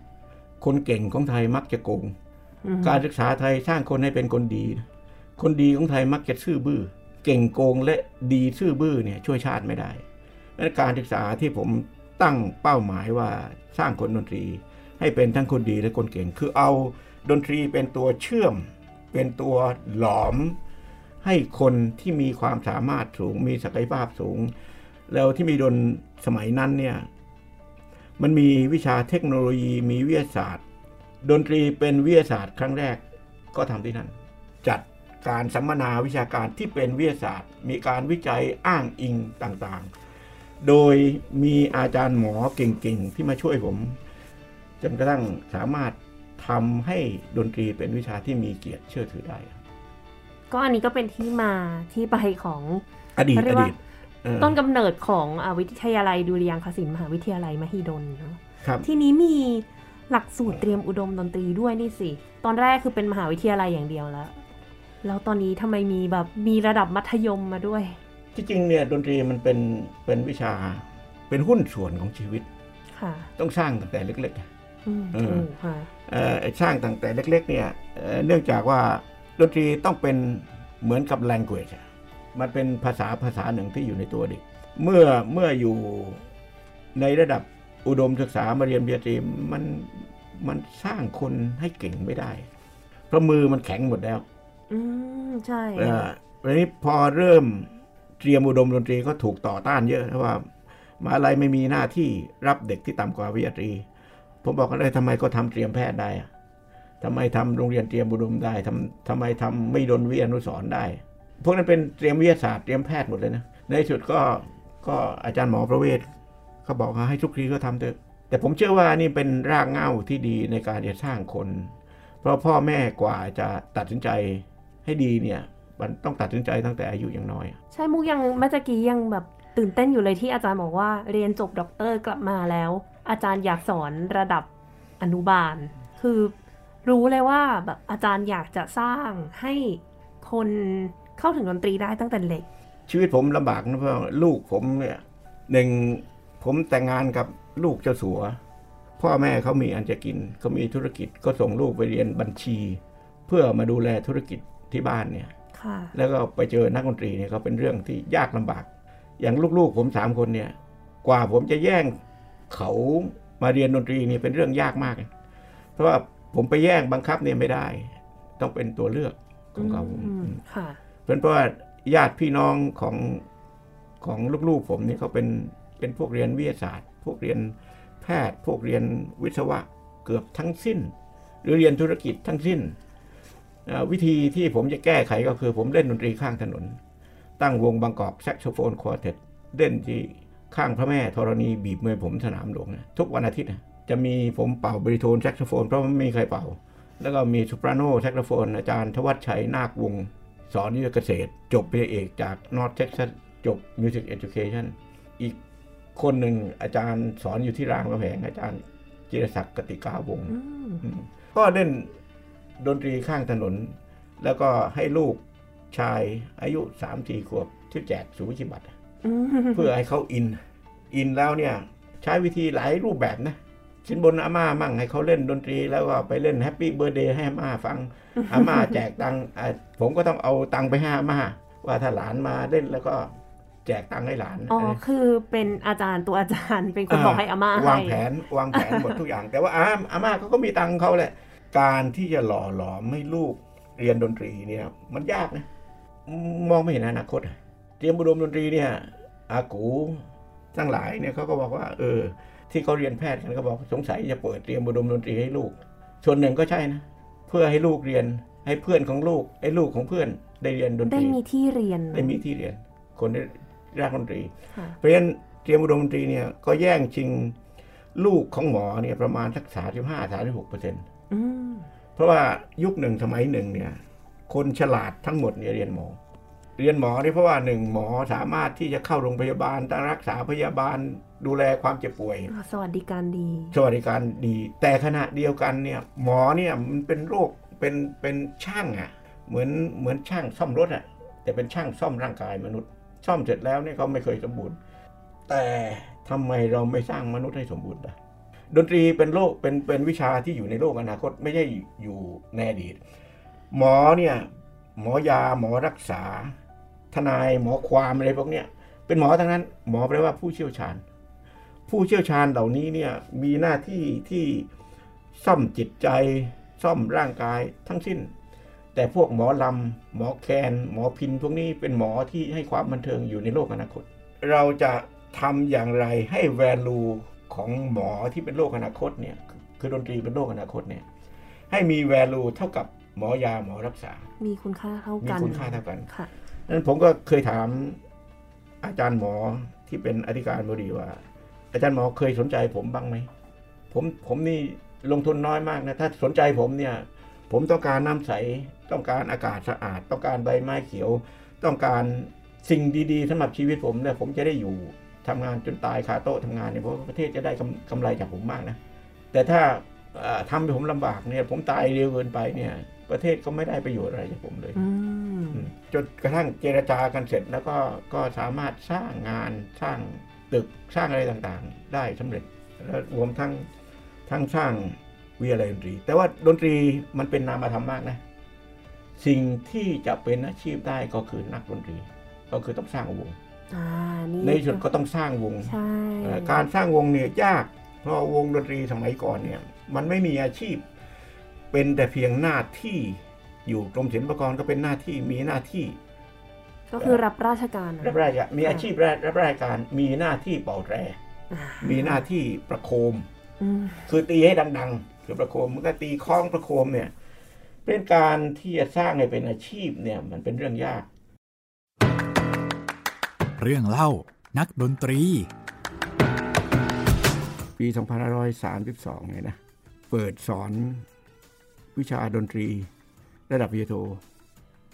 Speaker 1: คนเก่งของไทยมักจะโกง
Speaker 2: อืม
Speaker 1: การศึกษาไทยสร้างคนให้เป็นคนดีนะคนดีของไทยมักจะซื่อบื้อ เก่งโกงและดีซื่อบื้อเนี่ยช่วยชาติไม่ได้ดังนั้น การศึกษาที่ผมตั้งเป้าหมายว่าสร้างคนดนตรี ให้เป็นทั้งคนดีและคนเก่ง คือเอาดนตรีเป็นตัวเชื่อม เป็นตัวหลอม ให้คนที่มีความสามารถสูง มีศักยภาพสูง แล้วที่มีดนสมัยนั้นเนี่ยมันมีวิชาเทคโนโลยีมีวิทยาศาสตร์ ดนตรีเป็นวิทยาศาสตร์ครั้งแรกก็ทำที่นั่น จัดการสัมมนาวิชาการที่เป็นวิทยาศาสตร์ มีการวิจัยอ้างอิงต่างๆ โดยมีอาจารย์หมอเก่งๆ ที่มาช่วยผม จนกระทั่งสามารถทำให้ดนตรีเป็นวิชาที่มีเกียรติเชื่อถือได้
Speaker 2: ก็อันนี้ก็เป็นที่มาที่ไปของ
Speaker 1: อดีต
Speaker 2: เขาเรี
Speaker 1: อย
Speaker 2: กว่า
Speaker 1: ดีตเออ
Speaker 2: ต้นกำเนิดของอ่าวิทยาลัยดุริยางคศิลป์มหาวิทยาลัยมหิดลเนาะ
Speaker 1: ครับ
Speaker 2: ทีนี้มีหลักสูตรเตรียมอุดมดนตรีด้วยนี่สิ ตอนแรกคือเป็นมหาวิทยาลัยอย่างเดียวแล้ว แล้วตอนนี้ทำไมมีแบบมีระดับมัธยมมาด้วย
Speaker 1: ที่จริงเนี่ยดนตรีมันเป็นเป็นวิชาเป็นหุ้นส่วนของชีวิต
Speaker 2: ค่ะ
Speaker 1: ต้องสร้างตั้งแต่เล็กๆ
Speaker 2: อืม
Speaker 1: เออ
Speaker 2: ถูกค่ะ
Speaker 1: เอ่อสร้างตั้งแต่เล็ก ๆ เนี่ยเอ่อเนื่องจากว่าดนตรีต้องเป็นเหมือนกับ language อะมันเป็นภาษาภาษาหนึ่งที่อยู่ในตัวเด็ก เมื่อเมื่ออยู่ในระดับอุดมศึกษามาเรียนปริญญาตรีมันมันสร้างคนให้เก่งไม่ได้ เพราะมือมันแข็งหมดแล้ว
Speaker 2: อืมใช่
Speaker 1: เอ่อวันนี้พอเริ่ม เตรียมอุดมดนตรีก็ถูกต่อต้านเยอะเพราะว่ามหาลัยไม่มีหน้าที่รับเด็กที่ต่ำกว่าวิทยาตรี ผมบอกกันเลยทำไมก็ทำเตรียมแพทย์ได้ทำไมทำโรงเรียนเตรียมอุดมได้ทำทำไมทำไม่ดนวิทยานุสรได้ พวกนั้นเป็นเตรียมวิทยาศาสตร์เตรียมแพทย์หมดเลยนะ ในสุดก็ก็อาจารย์หมอประเวศเขาบอกให้ทุกทีก็ทำเถอะ แต่ผมเชื่อว่านี่เป็นรากเหง้าที่ดีในการจะสร้างคน เพราะพ่อแม่กว่าจะตัดสินใจให้ดีเนี่ย มันต้องตัดสินใจตั้งแต่อายุยังน้อย
Speaker 2: ใช่มุกยังเมื่อตะกี้ยังแบบตื่นเต้นอยู่เลยที่อาจารย์บอกว่าเรียนจบด็อกเตอร์กลับมาแล้ว อาจารย์อยากสอนระดับอนุบาล คือรู้เลยว่าแบบอาจารย์อยากจะสร้างให้คนเข้าถึงดนตรีได้ตั้งแต่เล็ก
Speaker 1: ชีวิตผมลำบากนะเพราะว่าลูกผมเนี่ยหนึ่งผมแต่งงานกับลูกเจ้าสัว พ่อแม่เขามีอันจะกินเขามีธุรกิจก็ส่งลูกไปเรียนบัญชี เพื่อมาดูแลธุรกิจที่บ้านเนี่ย
Speaker 2: ค่ะ
Speaker 1: แล้วก็ไปเจอนักดนตรีเนี่ยก็เป็นเรื่องที่ยากลำบาก อย่างลูกๆผมสามคนเนี่ย กว่าผมจะแย่งเขามาเรียนดนตรีนี่เป็นเรื่องยากมากเลยเพราะว่าผมไปแย่งบังคับเนี่ยไม่ได้ ต้องเป็นตัวเลือกของเขา
Speaker 2: อืมค่ะ
Speaker 1: เป็นเพราะว่าญาติพี่น้องของของลูกๆผมนี่เขาเป็นเป็นพวกเรียนวิทยาศาสตร์ พวกเรียนแพทย์ พวกเรียนวิศวะเกือบทั้งสิ้น หรือเรียนธุรกิจทั้งสิ้นเอ่อ วิธีที่ผมจะแก้ไขก็คือผมเล่นดนตรีข้างถนน ตั้งวง Bangkok Saxophone Quartet เล่นที่ข้างพระแม่ธรณีบีบมวยผมสนามหลวงนะทุกวันอาทิตย์นะจะมีผมเป่า baritone saxophone เพราะมันไม่มีใครเป่า แล้วก็มี soprano saxophone อาจารย์ธวัชชัยนาควงศ์สอนวิทยาเกษตร จบปริญญาเอกจาก North Texas จบ Music Education อีกคนหนึ่งอาจารย์สอนอยู่ที่รามคำแหงอาจารย์จิรศักดิ์กติกาวงศ์
Speaker 2: อืม
Speaker 1: อืมก็เล่น ดนตรีข้างถนน แล้วก็ให้ลูกชายอายุสามสี่ขวบที่แจกสุวิชิบัตร
Speaker 2: อืม
Speaker 1: เพื่อให้เขา in in แล้วเนี่ย ใช้วิธีหลายรูปแบบนะสินบนอาม่ามั่งให้เขาเล่นดนตรีแล้วก็ไปเล่นแฮปปี้เบ t ร์ a เดย์ให้อาม่าฟัง อาม่าแจกตังค์อะผมก็ต้องเอาตังค์ไปให้อาม่าว่าถ้าหลานมาเล่นแล้วก็แจกตังค์ให้หลาน
Speaker 2: อ๋อ คือเป็นอาจารย์ตัวอาจารย์เป็นคนาบอกให้อาม่าให้
Speaker 1: วางแผนวางแผนหมดทุกอย่าง แต่ว่าอาอาม่าเขาก็มีตังค์เขาแหละ การที่จะหล่อหลอมให้ลูกเรียนดนตรีเนี่ยมันยากนะ มองไม่เห็นอนาคตอะเตรียมบุดมดนตรีเนี่ยอากูทั้งหลายเนี่ยเขาก็บอกว่า เออ ที่เขาเรียนแพทย์กันก็บอกสงสัยจะเปิดเตรียมบุดมดนตรีให้ลูกส่วนหนึ่งก็ใช่นะเพื่อให้ลูกเรียนให้เพื่อนของลูกให้ลูกของเพื่อนได้เรียนดนต
Speaker 2: ได้
Speaker 1: รี
Speaker 2: มีที่เรียน
Speaker 1: ได้มีที่เรียน คนได้รักดนตรี
Speaker 2: ค่ะ
Speaker 1: เพราะฉะนั้นเตรียมอุดมดนตรีเนี่ยก็แย่งชิงลูกของหมอเนี่ยประมาณสักสาสิบห้าสาสิบหกเปอร์เซ็นต์
Speaker 2: อืม
Speaker 1: เพราะว่ายุคหนึ่งสมัยหนึ่งเนี่ย คนฉลาดทั้งหมดเนี่ยเรียนหมอ เรียนหมอนี่เพราะว่าหนึ่งหมอสามารถที่จะเข้าโรงพยาบาลรักษาพยาบาลดูแลความเจ็บป่วย
Speaker 2: อ่าสวัสดิการดี
Speaker 1: สวัสดิการดี แต่ขณะเดียวกันเนี่ยหมอเนี่ยมันเป็นโรคเป็นเป็นช่างอะ่ะเหมือนเหมือนช่างซ่อมรถอะ่ะแต่เป็นช่างซ่อมร่างกายมนุษย์ ซ่อมเสร็จแล้วเนี่ยเขาไม่เคยสมบูรณ์ แต่ทำไมเราไม่สร้างมนุษย์ให้สมบูรณ์ล่ะ ดนตรีเป็นโลกเป็นเป็นวิชาที่อยู่ในโลกอนาคตไม่ใช่อยู่ในอดีต หมอเนี่ยหมอยาหมอรักษา ทนายหมอความอะไรพวกเนี้ยเป็นหมอทั้งนั้น หมอแปลว่าผู้เชี่ยวชาญ ผู้เชี่ยวชาญเหล่านี้เนี่ยมีหน้าที่ที่ซ่อมจิตใจซ่อมร่างกายทั้งสิ้น แต่พวกหมอลำ หมอแคน หมอพินพวกนี้เป็นหมอที่ให้ความบันเทิงอยู่ในโลกอนาคต เราจะทำอย่างไรให้แวลู ของหมอที่เป็นโลกอนาคตเนี่ยคือคือดนตรีเป็นโลกอนาคตเนี่ยให้มีแวลูเท่ากับหมอยาหมอรักษา
Speaker 2: มีคุณค่าเท่า
Speaker 1: มี
Speaker 2: กัน
Speaker 1: คุณค่าเท่ากัน
Speaker 2: ค่ะ
Speaker 1: นั้นผมก็เคยถามอาจารย์หมอที่เป็นอธิการบดีว่า อาจารย์หมอเคยสนใจผมบ้างไหมผมผมนี่ลงทุนน้อยมากนะ ถ้าสนใจผมเนี่ย ผมต้องการน้ำใส ต้องการอากาศสะอาด ต้องการใบไม้เขียว ต้องการสิ่งดีๆสำหรับชีวิตผมเนี่ยผมจะได้อยู่ ทำงานจนตายคาโต๊ะทำงานเนี่ยเพราะว่าประเทศจะได้กำกำไรจากผมมากนะ แต่ถ้าเอ่อทำให้ผมลำบากเนี่ยผมตายเร็วเกินไปเนี่ยประเทศก็ไม่ได้ประโยชน์อะไรจากผมเลย
Speaker 2: อืม
Speaker 1: อืมจนกระทั่งเจรจากันเสร็จแล้วก็ก็สามารถสร้างงานสร้างตึกสร้างอะไรต่างๆ ได้สำเร็จแล้วรวมทั้งทั้งสร้างวิทยาลัยดนตรี แต่ว่าดนตรีมันเป็นนามธรรมมากนะ สิ่งที่จะเป็นอาชีพได้ก็คือนักดนตรี ก็คือต้องสร้างวง
Speaker 2: อ่านี่
Speaker 1: ในที่สุดก็ต้องสร้างวง
Speaker 2: ใช่
Speaker 1: เอ่อการสร้างวงเนี่ยยาก เพราะวงดนตรีสมัยก่อนเนี่ยมันไม่มีอาชีพ เป็นแต่เพียงหน้าที่อยู่กรมศิลปากรก็เป็นหน้าที่มีหน้าที่
Speaker 2: ก็คือรับราชการ
Speaker 1: รับราชการมีอาชีพรับรับราชการมีหน้าที่เป่าแตร
Speaker 2: อ่า
Speaker 1: มีหน้าที่ประโคม
Speaker 2: อืม
Speaker 1: คือตีให้ดัง ๆ คือประโคมมันก็ตีคล้องประโคมเนี่ยเป็นการที่จะสร้างให้เป็นอาชีพเนี่ยมันเป็นเรื่องยาก
Speaker 5: เรื่องเล่านักดนตรี
Speaker 1: ปี 2532 เนี่ยนะ เปิดสอนวิชาดนตรี ระดับปริญญาโท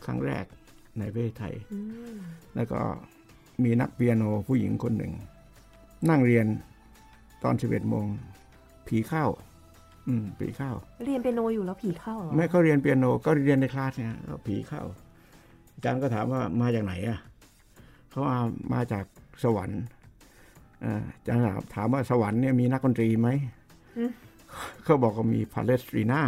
Speaker 1: ครั้งแรกในประเทศไทย
Speaker 2: อืม
Speaker 1: แล้วก็มีนักเปียโนผู้หญิงคนหนึ่ง นั่งเรียนตอน 11โมงผีเข้า อืม ผีเข้า
Speaker 2: เรียนเปียโนอยู่แล้วผีเข้าเหรอ
Speaker 1: ไม่เขาเรียนเปียโนก็เรียนในคลาสเนี่ยก็ผีเข้าอาจารย์ก็ถามว่ามาจากไหนอะ เขาว่ามาจากสวรรค์อ่าอาจารย์ถามถามว่าสวรรค์เนี่ยมีนักดนตรีไหมเขาบอกว่ามีพาเลสตรีนา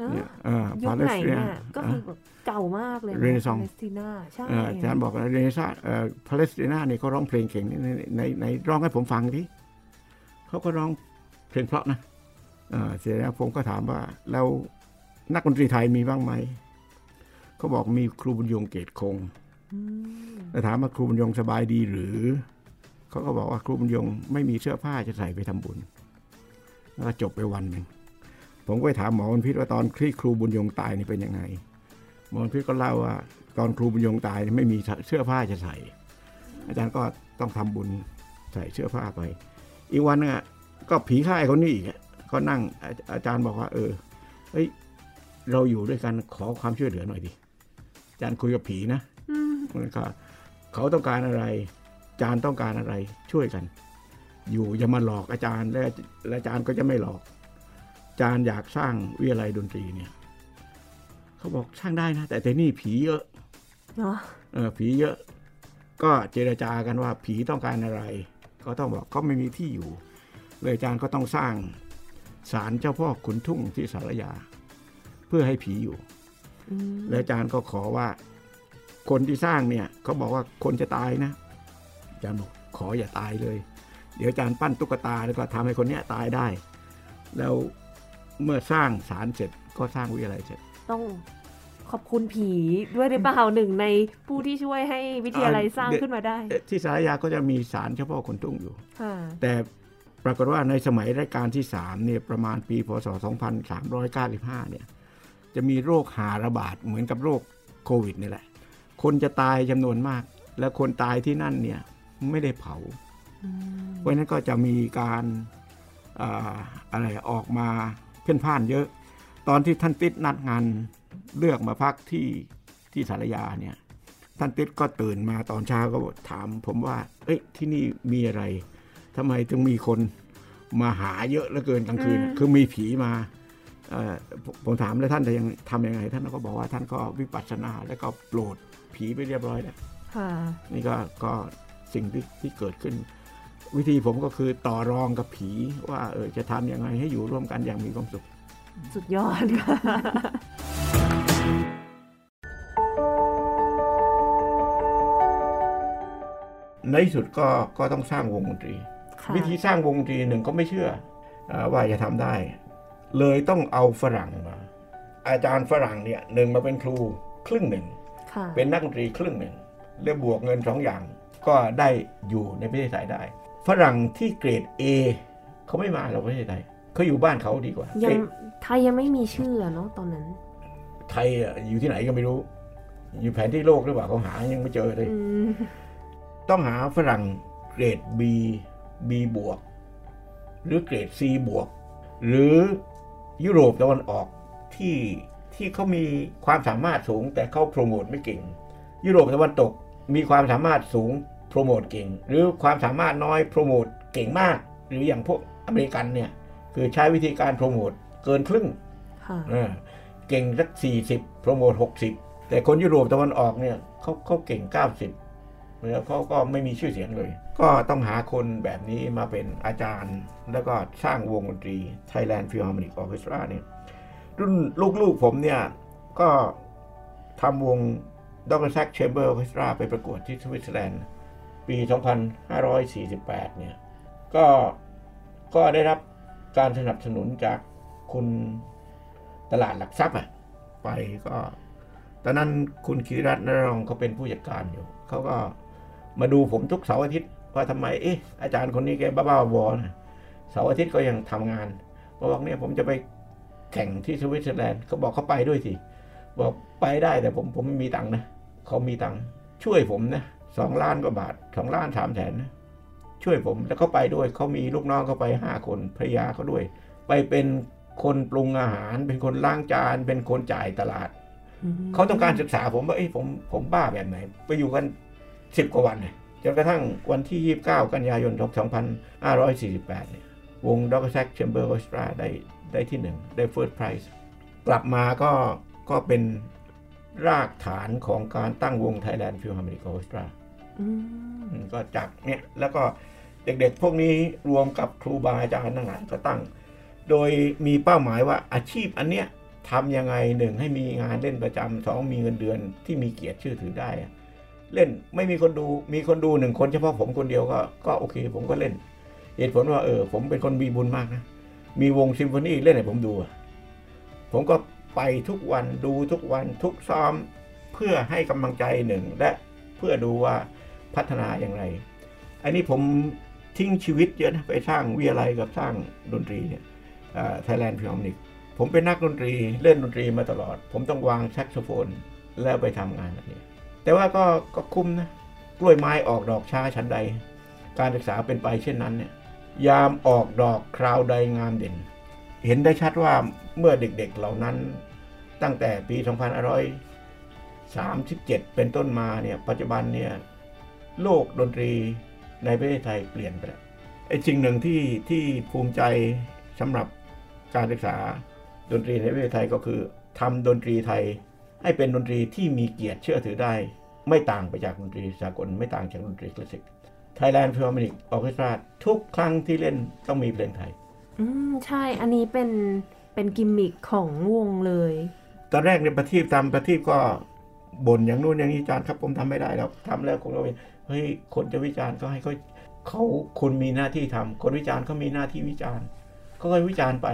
Speaker 2: ฮะ
Speaker 1: เนี่ยเออ
Speaker 2: ยุคไหน
Speaker 1: พาเล
Speaker 2: ไห
Speaker 1: สตรีนา
Speaker 2: เนี่ยก็คือแบบเก่ามากเลยนะ
Speaker 1: เรเนซองส์
Speaker 2: ปาเลสตรีนาใช่
Speaker 1: อาจารย์บอกว่าเรเนซาเอ่อพาเลสตรีนาเนี่ยเขาร้องเพลงเก่งในในในในร้องให้ผมฟังทีเขาก็ร้องเพลงเพราะนะเอ่อเสร็จแล้วผมก็ถามว่าแล้วนักดนตรีไทยมีบ้างไหมเขาบอกมีครูบุญยงเกตคง
Speaker 2: อืม
Speaker 1: แต่ถามว่าครูบุญยงสบายดีหรือ เขาก็บอกว่าครูบุญยงไม่มีเสื้อผ้าจะใส่ไปทำบุญ แล้วก็จบไปวันหนึ่งผมก็ไปถามหมอวันพิษว่าตอนที่ครูบุญยงตายนี่เป็นยังไง หมอวันพิษก็เล่าว่าตอนครูบุญยงตายไม่มีเสื้อผ้าจะใส่ อาจารย์ก็ต้องทำบุญใส่เสื้อผ้าไป อีกวันนึงอะก็ผีค่ายคนนี้อีกก็นั่งอาอาจารย์บอกว่า เออเฮ้ย เราอยู่ด้วยกันขอความช่วยเหลือหน่อยดิอาจารย์คุยกับผีนะ
Speaker 2: อืม
Speaker 1: มันก็เขาต้องการอะไร อาจารย์ต้องการอะไรช่วยกัน อยู่อย่ามาหลอกอาจารย์และและอาจารย์ก็จะไม่หลอก อาจารย์อยากสร้างวิทยาลัยดนตรีเนี่ยเขาบอกสร้างได้นะ แต่แต่นี่ผีเยอะ
Speaker 2: เนาะ
Speaker 1: เออผีเยอะ ก็เจรจากันว่าผีต้องการอะไร ก็ต้องบอกก็ไม่มีที่อยู่ เลยอาจารย์ก็ต้องสร้างศาลเจ้าพ่อขุนทุ่งที่สารยา เพื่อให้ผีอยู่
Speaker 2: อืม
Speaker 1: แล้วอาจารย์ก็ขอว่า คนที่สร้างเนี่ยเขาบอกว่าคนจะตายนะอาจารย์บอกขออย่าตายเลย เดี๋ยวอาจารย์ปั้นตุ๊กตาแล้วก็ทำให้คนเนี้ยตายได้ แล้วเมื่อสร้างศาลเสร็จก็สร้างวิทยาลัยเสร็จ
Speaker 2: ต้องขอบคุณผีด้วยหรือเปล่าหนึ่งในผู้ที่ช่วยให้วิทยาลัยสร้างขึ้นมาได้
Speaker 1: เอ่อที่สารยาก็จะมีศาลเฉพาะคนทุ่งอยู่
Speaker 2: ค่ะ
Speaker 1: แต่ปรากฏว่าในสมัยรัชกาลที่สามเนี่ยประมาณปีพศ 2395เนี่ยจะมีโรคหาระบาดเหมือนกับโรคโควิดนี่แหละ คนจะตายจำนวนมาก แล้วคนตายที่นั่นเนี่ยไม่ได้เผาเพราะฉะนั้นก็จะมีการอาอะไรออกมาเพ่นพ่านเยอะ ตอนที่ท่านติดนัดงานเลือกมาพักที่ที่สารยาเนี่ยท่านติดก็ตื่นมาตอนเช้าก็ถาม ผมว่า เอ้ยที่นี่มีอะไรทำไมถึงมีคนมาหาเยอะเหลือเกินกลางคืน คือมีผีมาเอ่อผมผมถามแล้วท่านจะยังทำยังไง ท่านก็บอกว่าท่านก็วิปัสสนาแล้วก็โปรด ผีไปเรียบร้อยแล้ว
Speaker 2: ค่ะ
Speaker 1: นี่ก็ก็สิ่งที่ที่เกิดขึ้น วิธีผมก็คือต่อรองกับผีว่าเออจะทำยังไงให้อยู่ร่วมกันอย่างมีความสุข
Speaker 2: สุดยอดค่ะ
Speaker 1: ในที่สุดก็ก็ต้องสร้างวงดนตรี
Speaker 2: ค่ะ
Speaker 1: วิธีสร้างวงดนตรีหนึ่งก็ไม่เชื่ออาว่าจะทำได้ เลยต้องเอาฝรั่งมา อาจารย์ฝรั่งเนี่ยหนึ่งมาเป็นครูครึ่งหนึ่ง
Speaker 2: ค่ะ
Speaker 1: เป็นนักดนตรีครึ่งหนึ่งเรียบวกเงินสองอย่างก็ได้อยู่ในประเทศไทยได้ ฝรั่งที่เกรด A เขาไม่มาเราประเทศไทยเขาอยู่บ้านเขาดีกว่า
Speaker 2: ยัง
Speaker 1: เอ๊ะ
Speaker 2: ไทยยังไม่มีชื่ออะเนาะตอนนั้น
Speaker 1: ไทยอะอยู่ที่ไหนก็ไม่รู้ อยู่แผนที่โลกหรือเปล่าเขาหายังไม่เจอเลย
Speaker 2: อืม
Speaker 1: ต้องหาฝรั่งเกรด B B บวก หรือเกรด C บวก หรือยุโรปตะวันออกที่ ที่เขามีความสามารถสูง แต่เขาโปรโมทไม่เก่ง ยุโรปตะวันตกมีความสามารถสูงโปรโมทเก่ง หรือความสามารถน้อยโปรโมทเก่งมาก หรืออย่างพวกอเมริกันเนี่ยคือใช้วิธีการโปรโมทเกินครึ่ง
Speaker 2: ค่ะ
Speaker 1: เออเก่งสักสี่สิบโปรโมทหกสิบแต่คนยุโรปตะวันออกเนี่ยเขาเขาเก่งเก้าสิบแล้วเขาก็ไม่มีชื่อเสียงเลย ก็ต้องหาคนแบบนี้มาเป็นอาจารย์ แล้วก็สร้างวงดนตรี Thailand Philharmonic Orchestra เนี่ย รุ่นลูกๆผมเนี่ย ก็ทำวงดรแซกเชมเบอร์ออเคสตราไปประกวดที่สวิตเซอร์แลนด์ ปี 2548 เนี่ย ก็ก็ได้รับการสนับสนุนจากคุณตลาดหลักทรัพย์อะไปก็ ตอนนั้นคุณคิริรัตน์นรงเขาเป็นผู้จัดการอยู่ เขาก็มาดูผมทุกเสาร์อาทิตย์ว่าทำไมเอ๊ะอาจารย์คนนี้แกบ้าๆบอๆนะเสาร์อาทิตย์ก็ยังทำงานบอกเนี่ยผมจะไป แข่งที่สวิตเซอร์แลนด์เขาบอกเขาไปด้วยสิ บอกไปได้แต่ผมผมไม่มีตังค์นะเขามีตังค์ช่วยผมนะสองล้านกว่าบาทสองล้านสามแสนนะช่วยผมแล้วเขาไปด้วยเขามีลูกน้องเขาไปห้าคนภรรยาเขาด้วย ไปเป็นคนปรุงอาหาร เป็นคนล้างจาน เป็นคนจ่ายตลาดเขาต้องการศึกษาผมว่าเอ้ยผมผมบ้าแบบไหน ไปอยู่กันสิบกว่าวันเลยจนกระทั่งวันที่ 29 กันยายน 2548เนี่ย วง Dr. Sax Chamber Orchestra ได้ได้ที่หนึ่งได้ first prize กลับมาก็ก็เป็นรากฐานของการตั้งวง Thailand Philharmonic Orchestra
Speaker 2: อืม
Speaker 1: อืมก็จากเนี่ยแล้วก็เด็กๆ พวกนี้รวมกับครูบาอาจารย์ทั้งหลายก็ตั้ง โดยมีเป้าหมายว่าอาชีพอันเนี้ยทำยังไงหนึ่งให้มีงานเล่นประจำสองมีเงินเดือนที่มีเกียรติชื่อถือได้อะเล่นไม่มีคนดูมีคนดูหนึ่งคนเฉพาะผมคนเดียวก็ก็โอเค ผมก็เล่น เหตุผลว่าเออผมเป็นคนมีบุญมากนะ มีวงซิมโฟนีเล่นให้ผมดู ผมก็ไปทุกวันดูทุกวันทุกซ้อมเพื่อให้กำลังใจหนึ่ง และเพื่อดูว่าพัฒนาอย่างไร อันนี้ผมทิ้งชีวิตเยอะนะไปสร้างวิทยาลัยกับสร้างดนตรีเนี่ย Thailand Philharmonic ผมเป็นนักดนตรีเล่นดนตรีมาตลอด ผมต้องวางแซกโซโฟนแล้วไปทำงานอันนี้ แต่ว่าก็ก็คุ้มนะ กล้วยไม้ออกดอกช้าชันใด การศึกษาเป็นไปเช่นนั้นเนี่ย ยามออกดอกคราวใดงามเด่น เห็นได้ชัดว่าเมื่อเด็กๆเหล่านั้น ตั้งแต่ปี 2537 เป็นต้นมาเนี่ยปัจจุบันเนี่ยโลกดนตรีในประเทศไทยเปลี่ยนไปแล้วไอ้สิ่งหนึ่งที่ที่ภูมิใจสำหรับการศึกษาดนตรีในประเทศไทยก็คือทำดนตรีไทยให้เป็นดนตรีที่มีเกียรติเชื่อถือได้ ไม่ต่างไปจากดนตรีสากลไม่ต่างจากดนตรีคลาสสิก Thailand Philharmonic Orchestra ทุกครั้งที่เล่นต้องมีเพลงไทย
Speaker 2: อืม ใช่ อันนี้เป็นเป็นกิมมิคของวงเลย
Speaker 1: ตอนแรกเนี่ยประทีปทำประทีปก็บ่นอย่างนู้นอย่างนี้อาจารย์ครับผมทำไม่ได้แล้วทำแล้วคงต้องเป็นเฮ้ยคนจะวิจารณ์ก็ให้เขาเขาคุณมีหน้าที่ทำคนวิจารณ์เขามีหน้าที่วิจารณ์เขาก็วิจารณ์ไป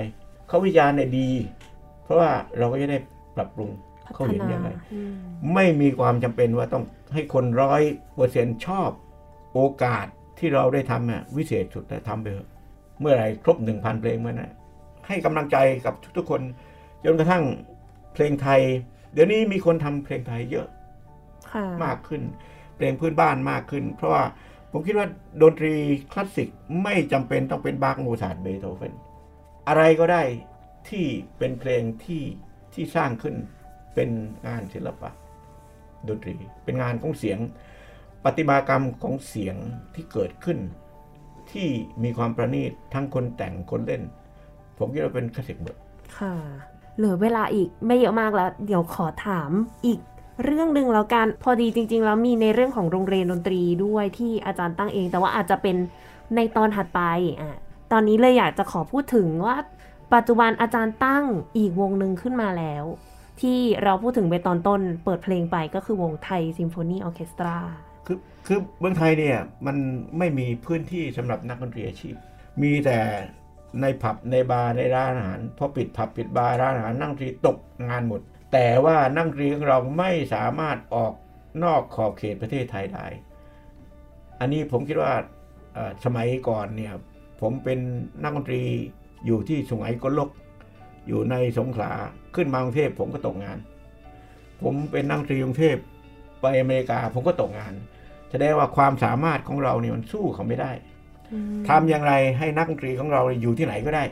Speaker 1: เขาวิจารณ์เนี่ยดี เพราะว่าเราก็จะได้ปรับปรุง
Speaker 2: พั
Speaker 1: เขา
Speaker 2: ฒ
Speaker 1: เห็น
Speaker 2: นา
Speaker 1: ยังไง
Speaker 2: อืม
Speaker 1: ไม่มีความจำเป็นว่าต้องให้คนร้อยเปอร์เซ็นชอบ โอกาสที่เราได้ทำน่ะวิเศษสุดแต่ทำไปเถอะเมื่อไหร่ครบหนึ่งพันเพลงเมื่อนั้นให้กำลังใจกับทุกๆคน จนกระทั่งเพลงไทย เดี๋ยวนี้มีคนทำเพลงไทยเยอะ
Speaker 2: ค่ะ
Speaker 1: มากขึ้น เพลงพื้นบ้านมากขึ้น เพราะว่าผมคิดว่าดนตรีคลาสสิกไม่จำเป็นต้องเป็นบาร์กโมซาร์ทเบโธเฟนอะไรก็ได้ที่เป็นเพลงที่ที่สร้างขึ้นเป็นงานศิลปะ ดนตรีเป็นงานของเสียง ปฏิมากรรมของเสียงที่เกิดขึ้น ที่มีความประณีตทั้งคนแต่งคนเล่น ผมคิดว่าเป็นคลาสสิกหมด
Speaker 2: ค่ะเหลือเวลาอีกไม่เยอะมากแล้ว เดี๋ยวขอถามอีกเรื่องหนึ่งแล้วกันพอดีจริง ๆ แล้วมีในเรื่องของโรงเรียนดนตรีด้วยที่อาจารย์ตั้งเอง แต่ว่าอาจจะเป็นในตอนถัดไปอะตอนนี้เลยอยากจะขอพูดถึงว่า ปัจจุบันอาจารย์ตั้งอีกวงหนึ่งขึ้นมาแล้ว ที่เราพูดถึงไปตอนต้นเปิดเพลงไปก็คือวง Thai Symphony Orchestra คื
Speaker 1: อเมืองไทยเนี่ยมันไม่มีพื้นที่สำหรับนักดนตรีอาชีพ มีแต่ในผับในบาร์ในร้านอาหารพอปิดผับปิดบาร์ร้านอาหารนักดนตรีตกงานหมด แต่ว่านักดนตรีของเราไม่สามารถออกนอกขอบเขตประเทศไทยได้ อันนี้ผมคิดว่าสมัยก่อนเนี่ยผมเป็นนักดนตรีอยู่ที่สุไหงโกลก อยู่ในสงขลาขึ้นมากรุงเทพผมก็ตกงาน ผมเป็นนักดนตรีกรุงเทพไปอเมริกาผมก็ตกงาน แสดงว่าความสามารถของเราเนี่ยมันสู้เขาไม่ได้ทำอย่างไรให้นักดนตรีของเราอยู่ที่ไหนก็ได้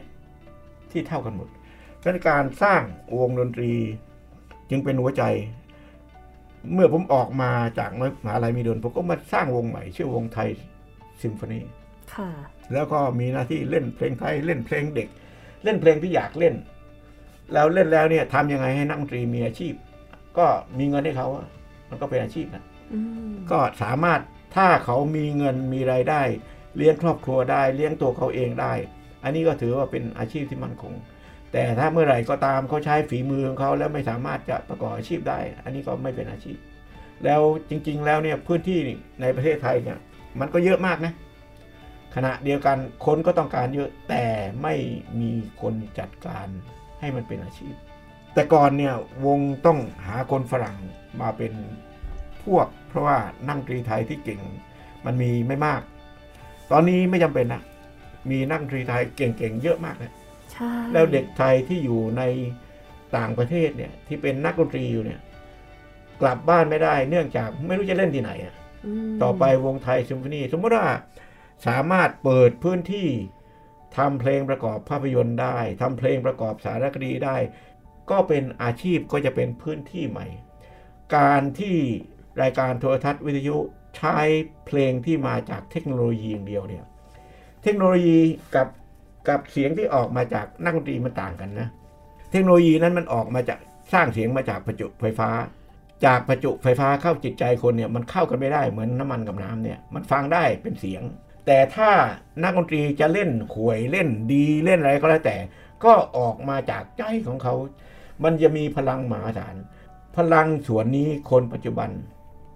Speaker 1: ที่เท่ากันหมดเพราะฉะนั้นการสร้างวงดนตรีจึงเป็นหัวใจ เมื่อผมออกมาจากมหาลัยมีดนผมก็มาสร้างวงใหม่ ชื่อวงไทยซิมโฟนี
Speaker 2: ค่ะ
Speaker 1: แล้วก็มีหน้าที่เล่นเพลงไทยเล่นเพลงเด็ก เล่นเพลงที่อยากเล่น แล้วเล่นแล้วเนี่ยทำยังไงให้นักดนตรีมีอาชีพ ก็มีเงินให้เขาอะมันก็เป็นอาชีพนะ
Speaker 2: อืม
Speaker 1: ก็สามารถถ้าเขามีเงินมีรายได้ เลี้ยงครอบครัวได้เลี้ยงตัวเขาเองได้ อันนี้ก็ถือว่าเป็นอาชีพที่มั่นคง แต่ถ้าเมื่อไหร่ก็ตามเขาใช้ฝีมือของเขาแล้วไม่สามารถจะประกอบอาชีพได้ อันนี้ก็ไม่เป็นอาชีพ แล้วจริง ๆ แล้วเนี่ยพื้นที่ในประเทศไทยเนี่ยมันก็เยอะมากนะขณะเดียวกันคนก็ต้องการเยอะแต่ไม่มีคนจัดการให้มันเป็นอาชีพ แต่ก่อนเนี่ยวงต้องหาคนฝรั่งมาเป็น พวก เพราะว่านั่งดนตรีไทยที่เก่งมันมีไม่มาก ตอนนี้ไม่จำเป็นนะมีนักดนตรีไทยเก่งๆเยอะมากนะ
Speaker 2: ใช่
Speaker 1: แล้วเด็กไทยที่อยู่ในต่างประเทศเนี่ยที่เป็นนักดนตรีอยู่เนี่ย กลับบ้านไม่ได้ เนื่องจากไม่รู้จะเล่นที่ไหนอะ
Speaker 2: ม
Speaker 1: ต่อไปวงไทยซิมโฟนีสมมติว่าสามารถเปิดพื้นที่ทำเพลงประกอบภาพยนตร์ได้ทำเพลงประกอบสารคดีได้ ก็เป็นอาชีพก็จะเป็นพื้นที่ใหม่ การที่ รายการโทรทัศน์วิทยุใช้เพลงที่มาจากเทคโนโลยีอย่างเดียวเนี่ยเทคโนโลยีกับกับเสียงที่ออกมาจากนักดนตรีมันต่างกันนะ เทคโนโลยีนั้นมันออกมาจากสร้างเสียงมาจากประจุไฟฟ้า จากประจุไฟฟ้าเข้าจิตใจคนเนี่ยมันเข้ากันไม่ได้เหมือนน้ำมันกับน้ำเนี่ยมันฟังได้เป็นเสียง แต่ถ้านักดนตรีจะเล่นหวยเล่นดีเล่นอะไรก็แล้วแต่ ก็ออกมาจากใจของเขา มันจะมีพลังมหาศาลพลังส่วนนี้คนปัจจุบัน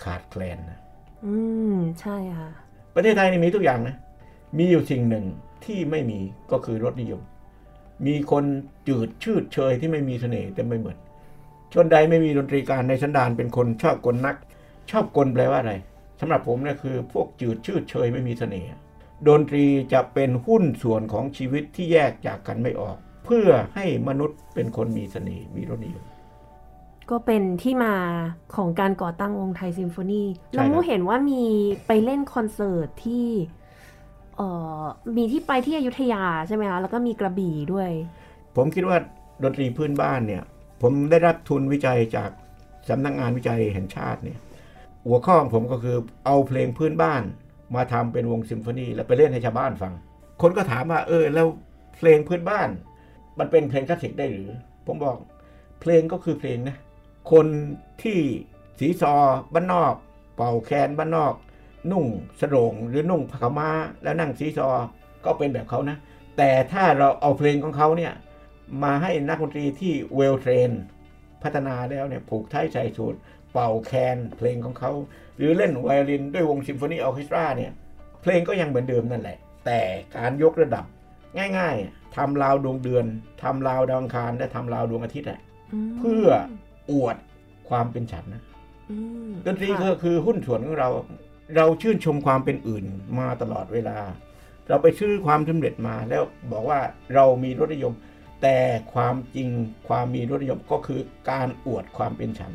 Speaker 1: ขาดแคลนนะ
Speaker 2: อืมใช่ค่ะ
Speaker 1: ประเทศไทยนี่มีทุกอย่างนะ มีอยู่สิ่งหนึ่งที่ไม่มีก็คือรสนิยม มีคนจืดชืดเชยที่ไม่มีเสน่ห์แต่ไม่เหมือนชนใดไม่มีดนตรีการในสันดานเป็นคนชอบกลนัก ชอบกลแปลว่าอะไรสำหรับผมเนี่ยคือ พวกจืดชืดเชยไม่มีเสน่ห์ดนตรีจะเป็นหุ้นส่วนของชีวิตที่แยกจากกันไม่ออก เพื่อให้มนุษย์เป็นคนมีเสน่ห์มีรสนิยม
Speaker 2: ก็เป็นที่มาของการก่อตั้งวงไทยซิมโฟนี
Speaker 1: ใช่
Speaker 2: แล้วมู
Speaker 1: ครับ
Speaker 2: เห็นว่ามีไปเล่นคอนเสิร์ตที่เอ่อมีที่ไปที่อยุธยาใช่ไหมคะแล้วก็มีกระบี่ด้วย
Speaker 1: ผมคิดว่าดนตรีพื้นบ้านเนี่ย ผมได้รับทุนวิจัยจากสำนักงานวิจัยแห่งชาติเนี่ย หัวข้อของผมก็คือเอาเพลงพื้นบ้านมาทำเป็นวงซิมโฟนีแล้วไปเล่นให้ชาวบ้านฟัง คนก็ถามว่าเออแล้วเพลงพื้นบ้าน มันเป็นเพลงคลาสสิกได้หรือ ผมบอกเพลงก็คือเพลงนะคน ที่สีซอบ้านนอก เป่าแคนบ้านนอก นุ่งโสร่งหรือนุ่งผ้าขาวม้าแล้วนั่งสีซอก็เป็นแบบเขานะ แต่ถ้าเราเอาเพลงของเขาเนี่ยมาให้นักดนตรีที่ well-trained พัฒนาแล้วเนี่ยผูกไทยใส่สูตร เป่าแคนเพลงของเขา หรือเล่นไวโอลินด้วยวงซิมโฟนีออร์เคสตราเนี่ยเพลงก็ยังเหมือนเดิมนั่นแหละ แต่การยกระดับง่ายๆทำราวดวงเดือนทำราวดาวอังคารและทำราวดวงอาทิตย์อะ
Speaker 2: ม
Speaker 1: เพื่อ อวดความเป็นฉันนะ
Speaker 2: อืม
Speaker 1: ดนตรี
Speaker 2: ค่ะ
Speaker 1: ก็คือหุ้นส่วนของเรา เราชื่นชมความเป็นอื่นมาตลอดเวลา เราไปซื้อความสำเร็จมาแล้วบอกว่าเรามีรสนิยม แต่ความจริงความมีรสนิยมก็คือการอวดความเป็นฉัน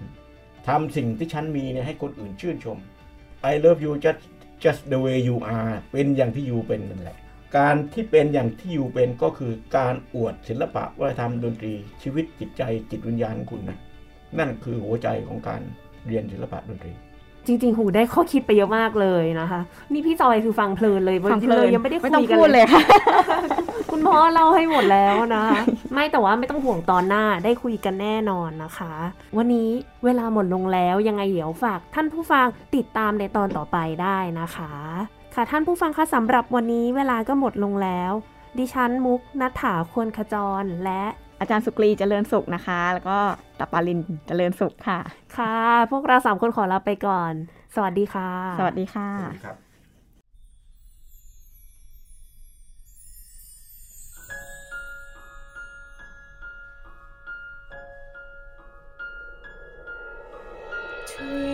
Speaker 1: ทำสิ่งที่ฉันมีเนี่ยให้คนอื่นชื่นชม I love you just just the way you are เป็นอย่างที่อยู่เป็นนั่นแหละการที่เป็นอย่างที่อยู่เป็นก็คือการอวดศิลปะวัฒนธรรมดนตรีชีวิตจิตใจจิตวิญญาณของคุณนะ นั่นคือหัวใจของการเรียนศิลปะดนตรี
Speaker 2: จริงๆหูได้ข้อคิดไปเยอะมากเลยนะคะ นี่พี่จอยคือฟังเพลินเลย
Speaker 4: ฟังเพลิน
Speaker 2: ยังไม่ได้คุ
Speaker 4: ไม่ต้อง
Speaker 2: ยกัน
Speaker 4: พูดเลยค่ะ
Speaker 2: คุณพ่อเล่าให้หมดแล้วนะคะ ไม่แต่ว่าไม่ต้องห่วงตอนหน้าได้คุยกันแน่นอนนะคะ วันนี้เวลาหมดลงแล้วยังไงเดี๋ยวฝากท่านผู้ฟังติดตามในตอนต่อไปได้นะคะ ค่ะท่านผู้ฟังคะสำหรับวันนี้เวลาก็หมดลงแล้ว ดิฉันมุกนัฐถาควรขจรและ
Speaker 4: อาจารย์สุกรีเจริญสุขนะคะ แล้วก็ตปาลินเจริญสุขค่ะ
Speaker 2: ค่ะ พวกเราสามคนขอลาไปก่อน สวัสดีค่ะ
Speaker 4: สวัสดีค่ะ
Speaker 1: สวัสดีครับ
Speaker 6: Twinkle,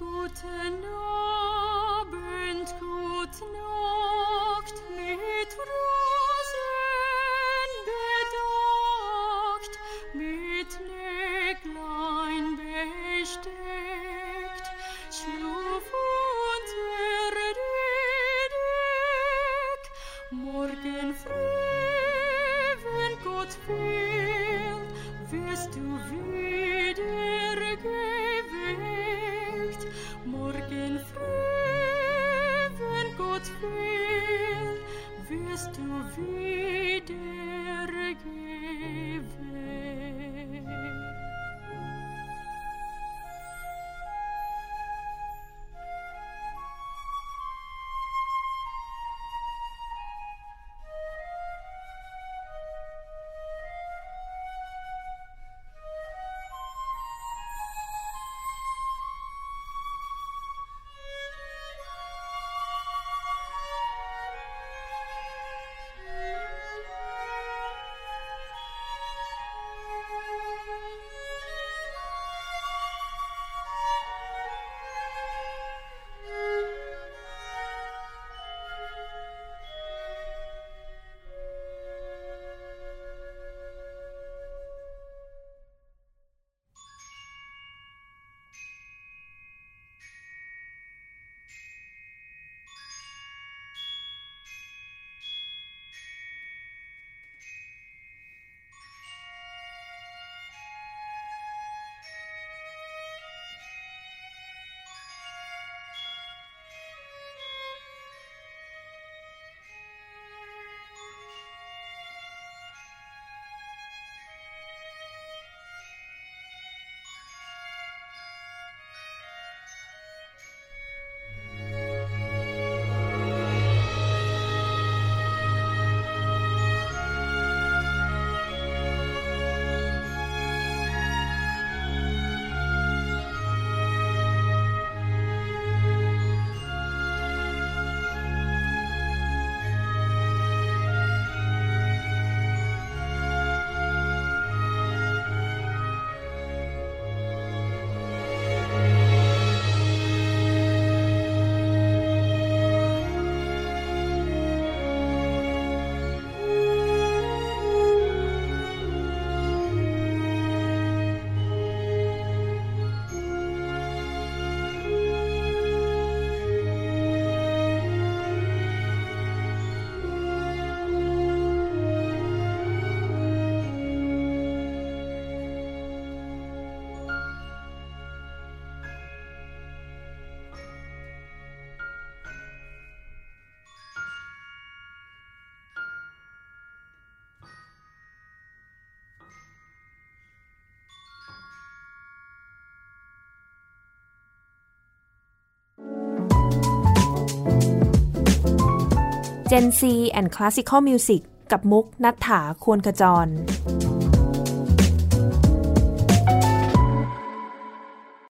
Speaker 6: Guten Abend, guten Abend.
Speaker 2: Gen C and Classical Music กับมุกนัฐถาควรขจร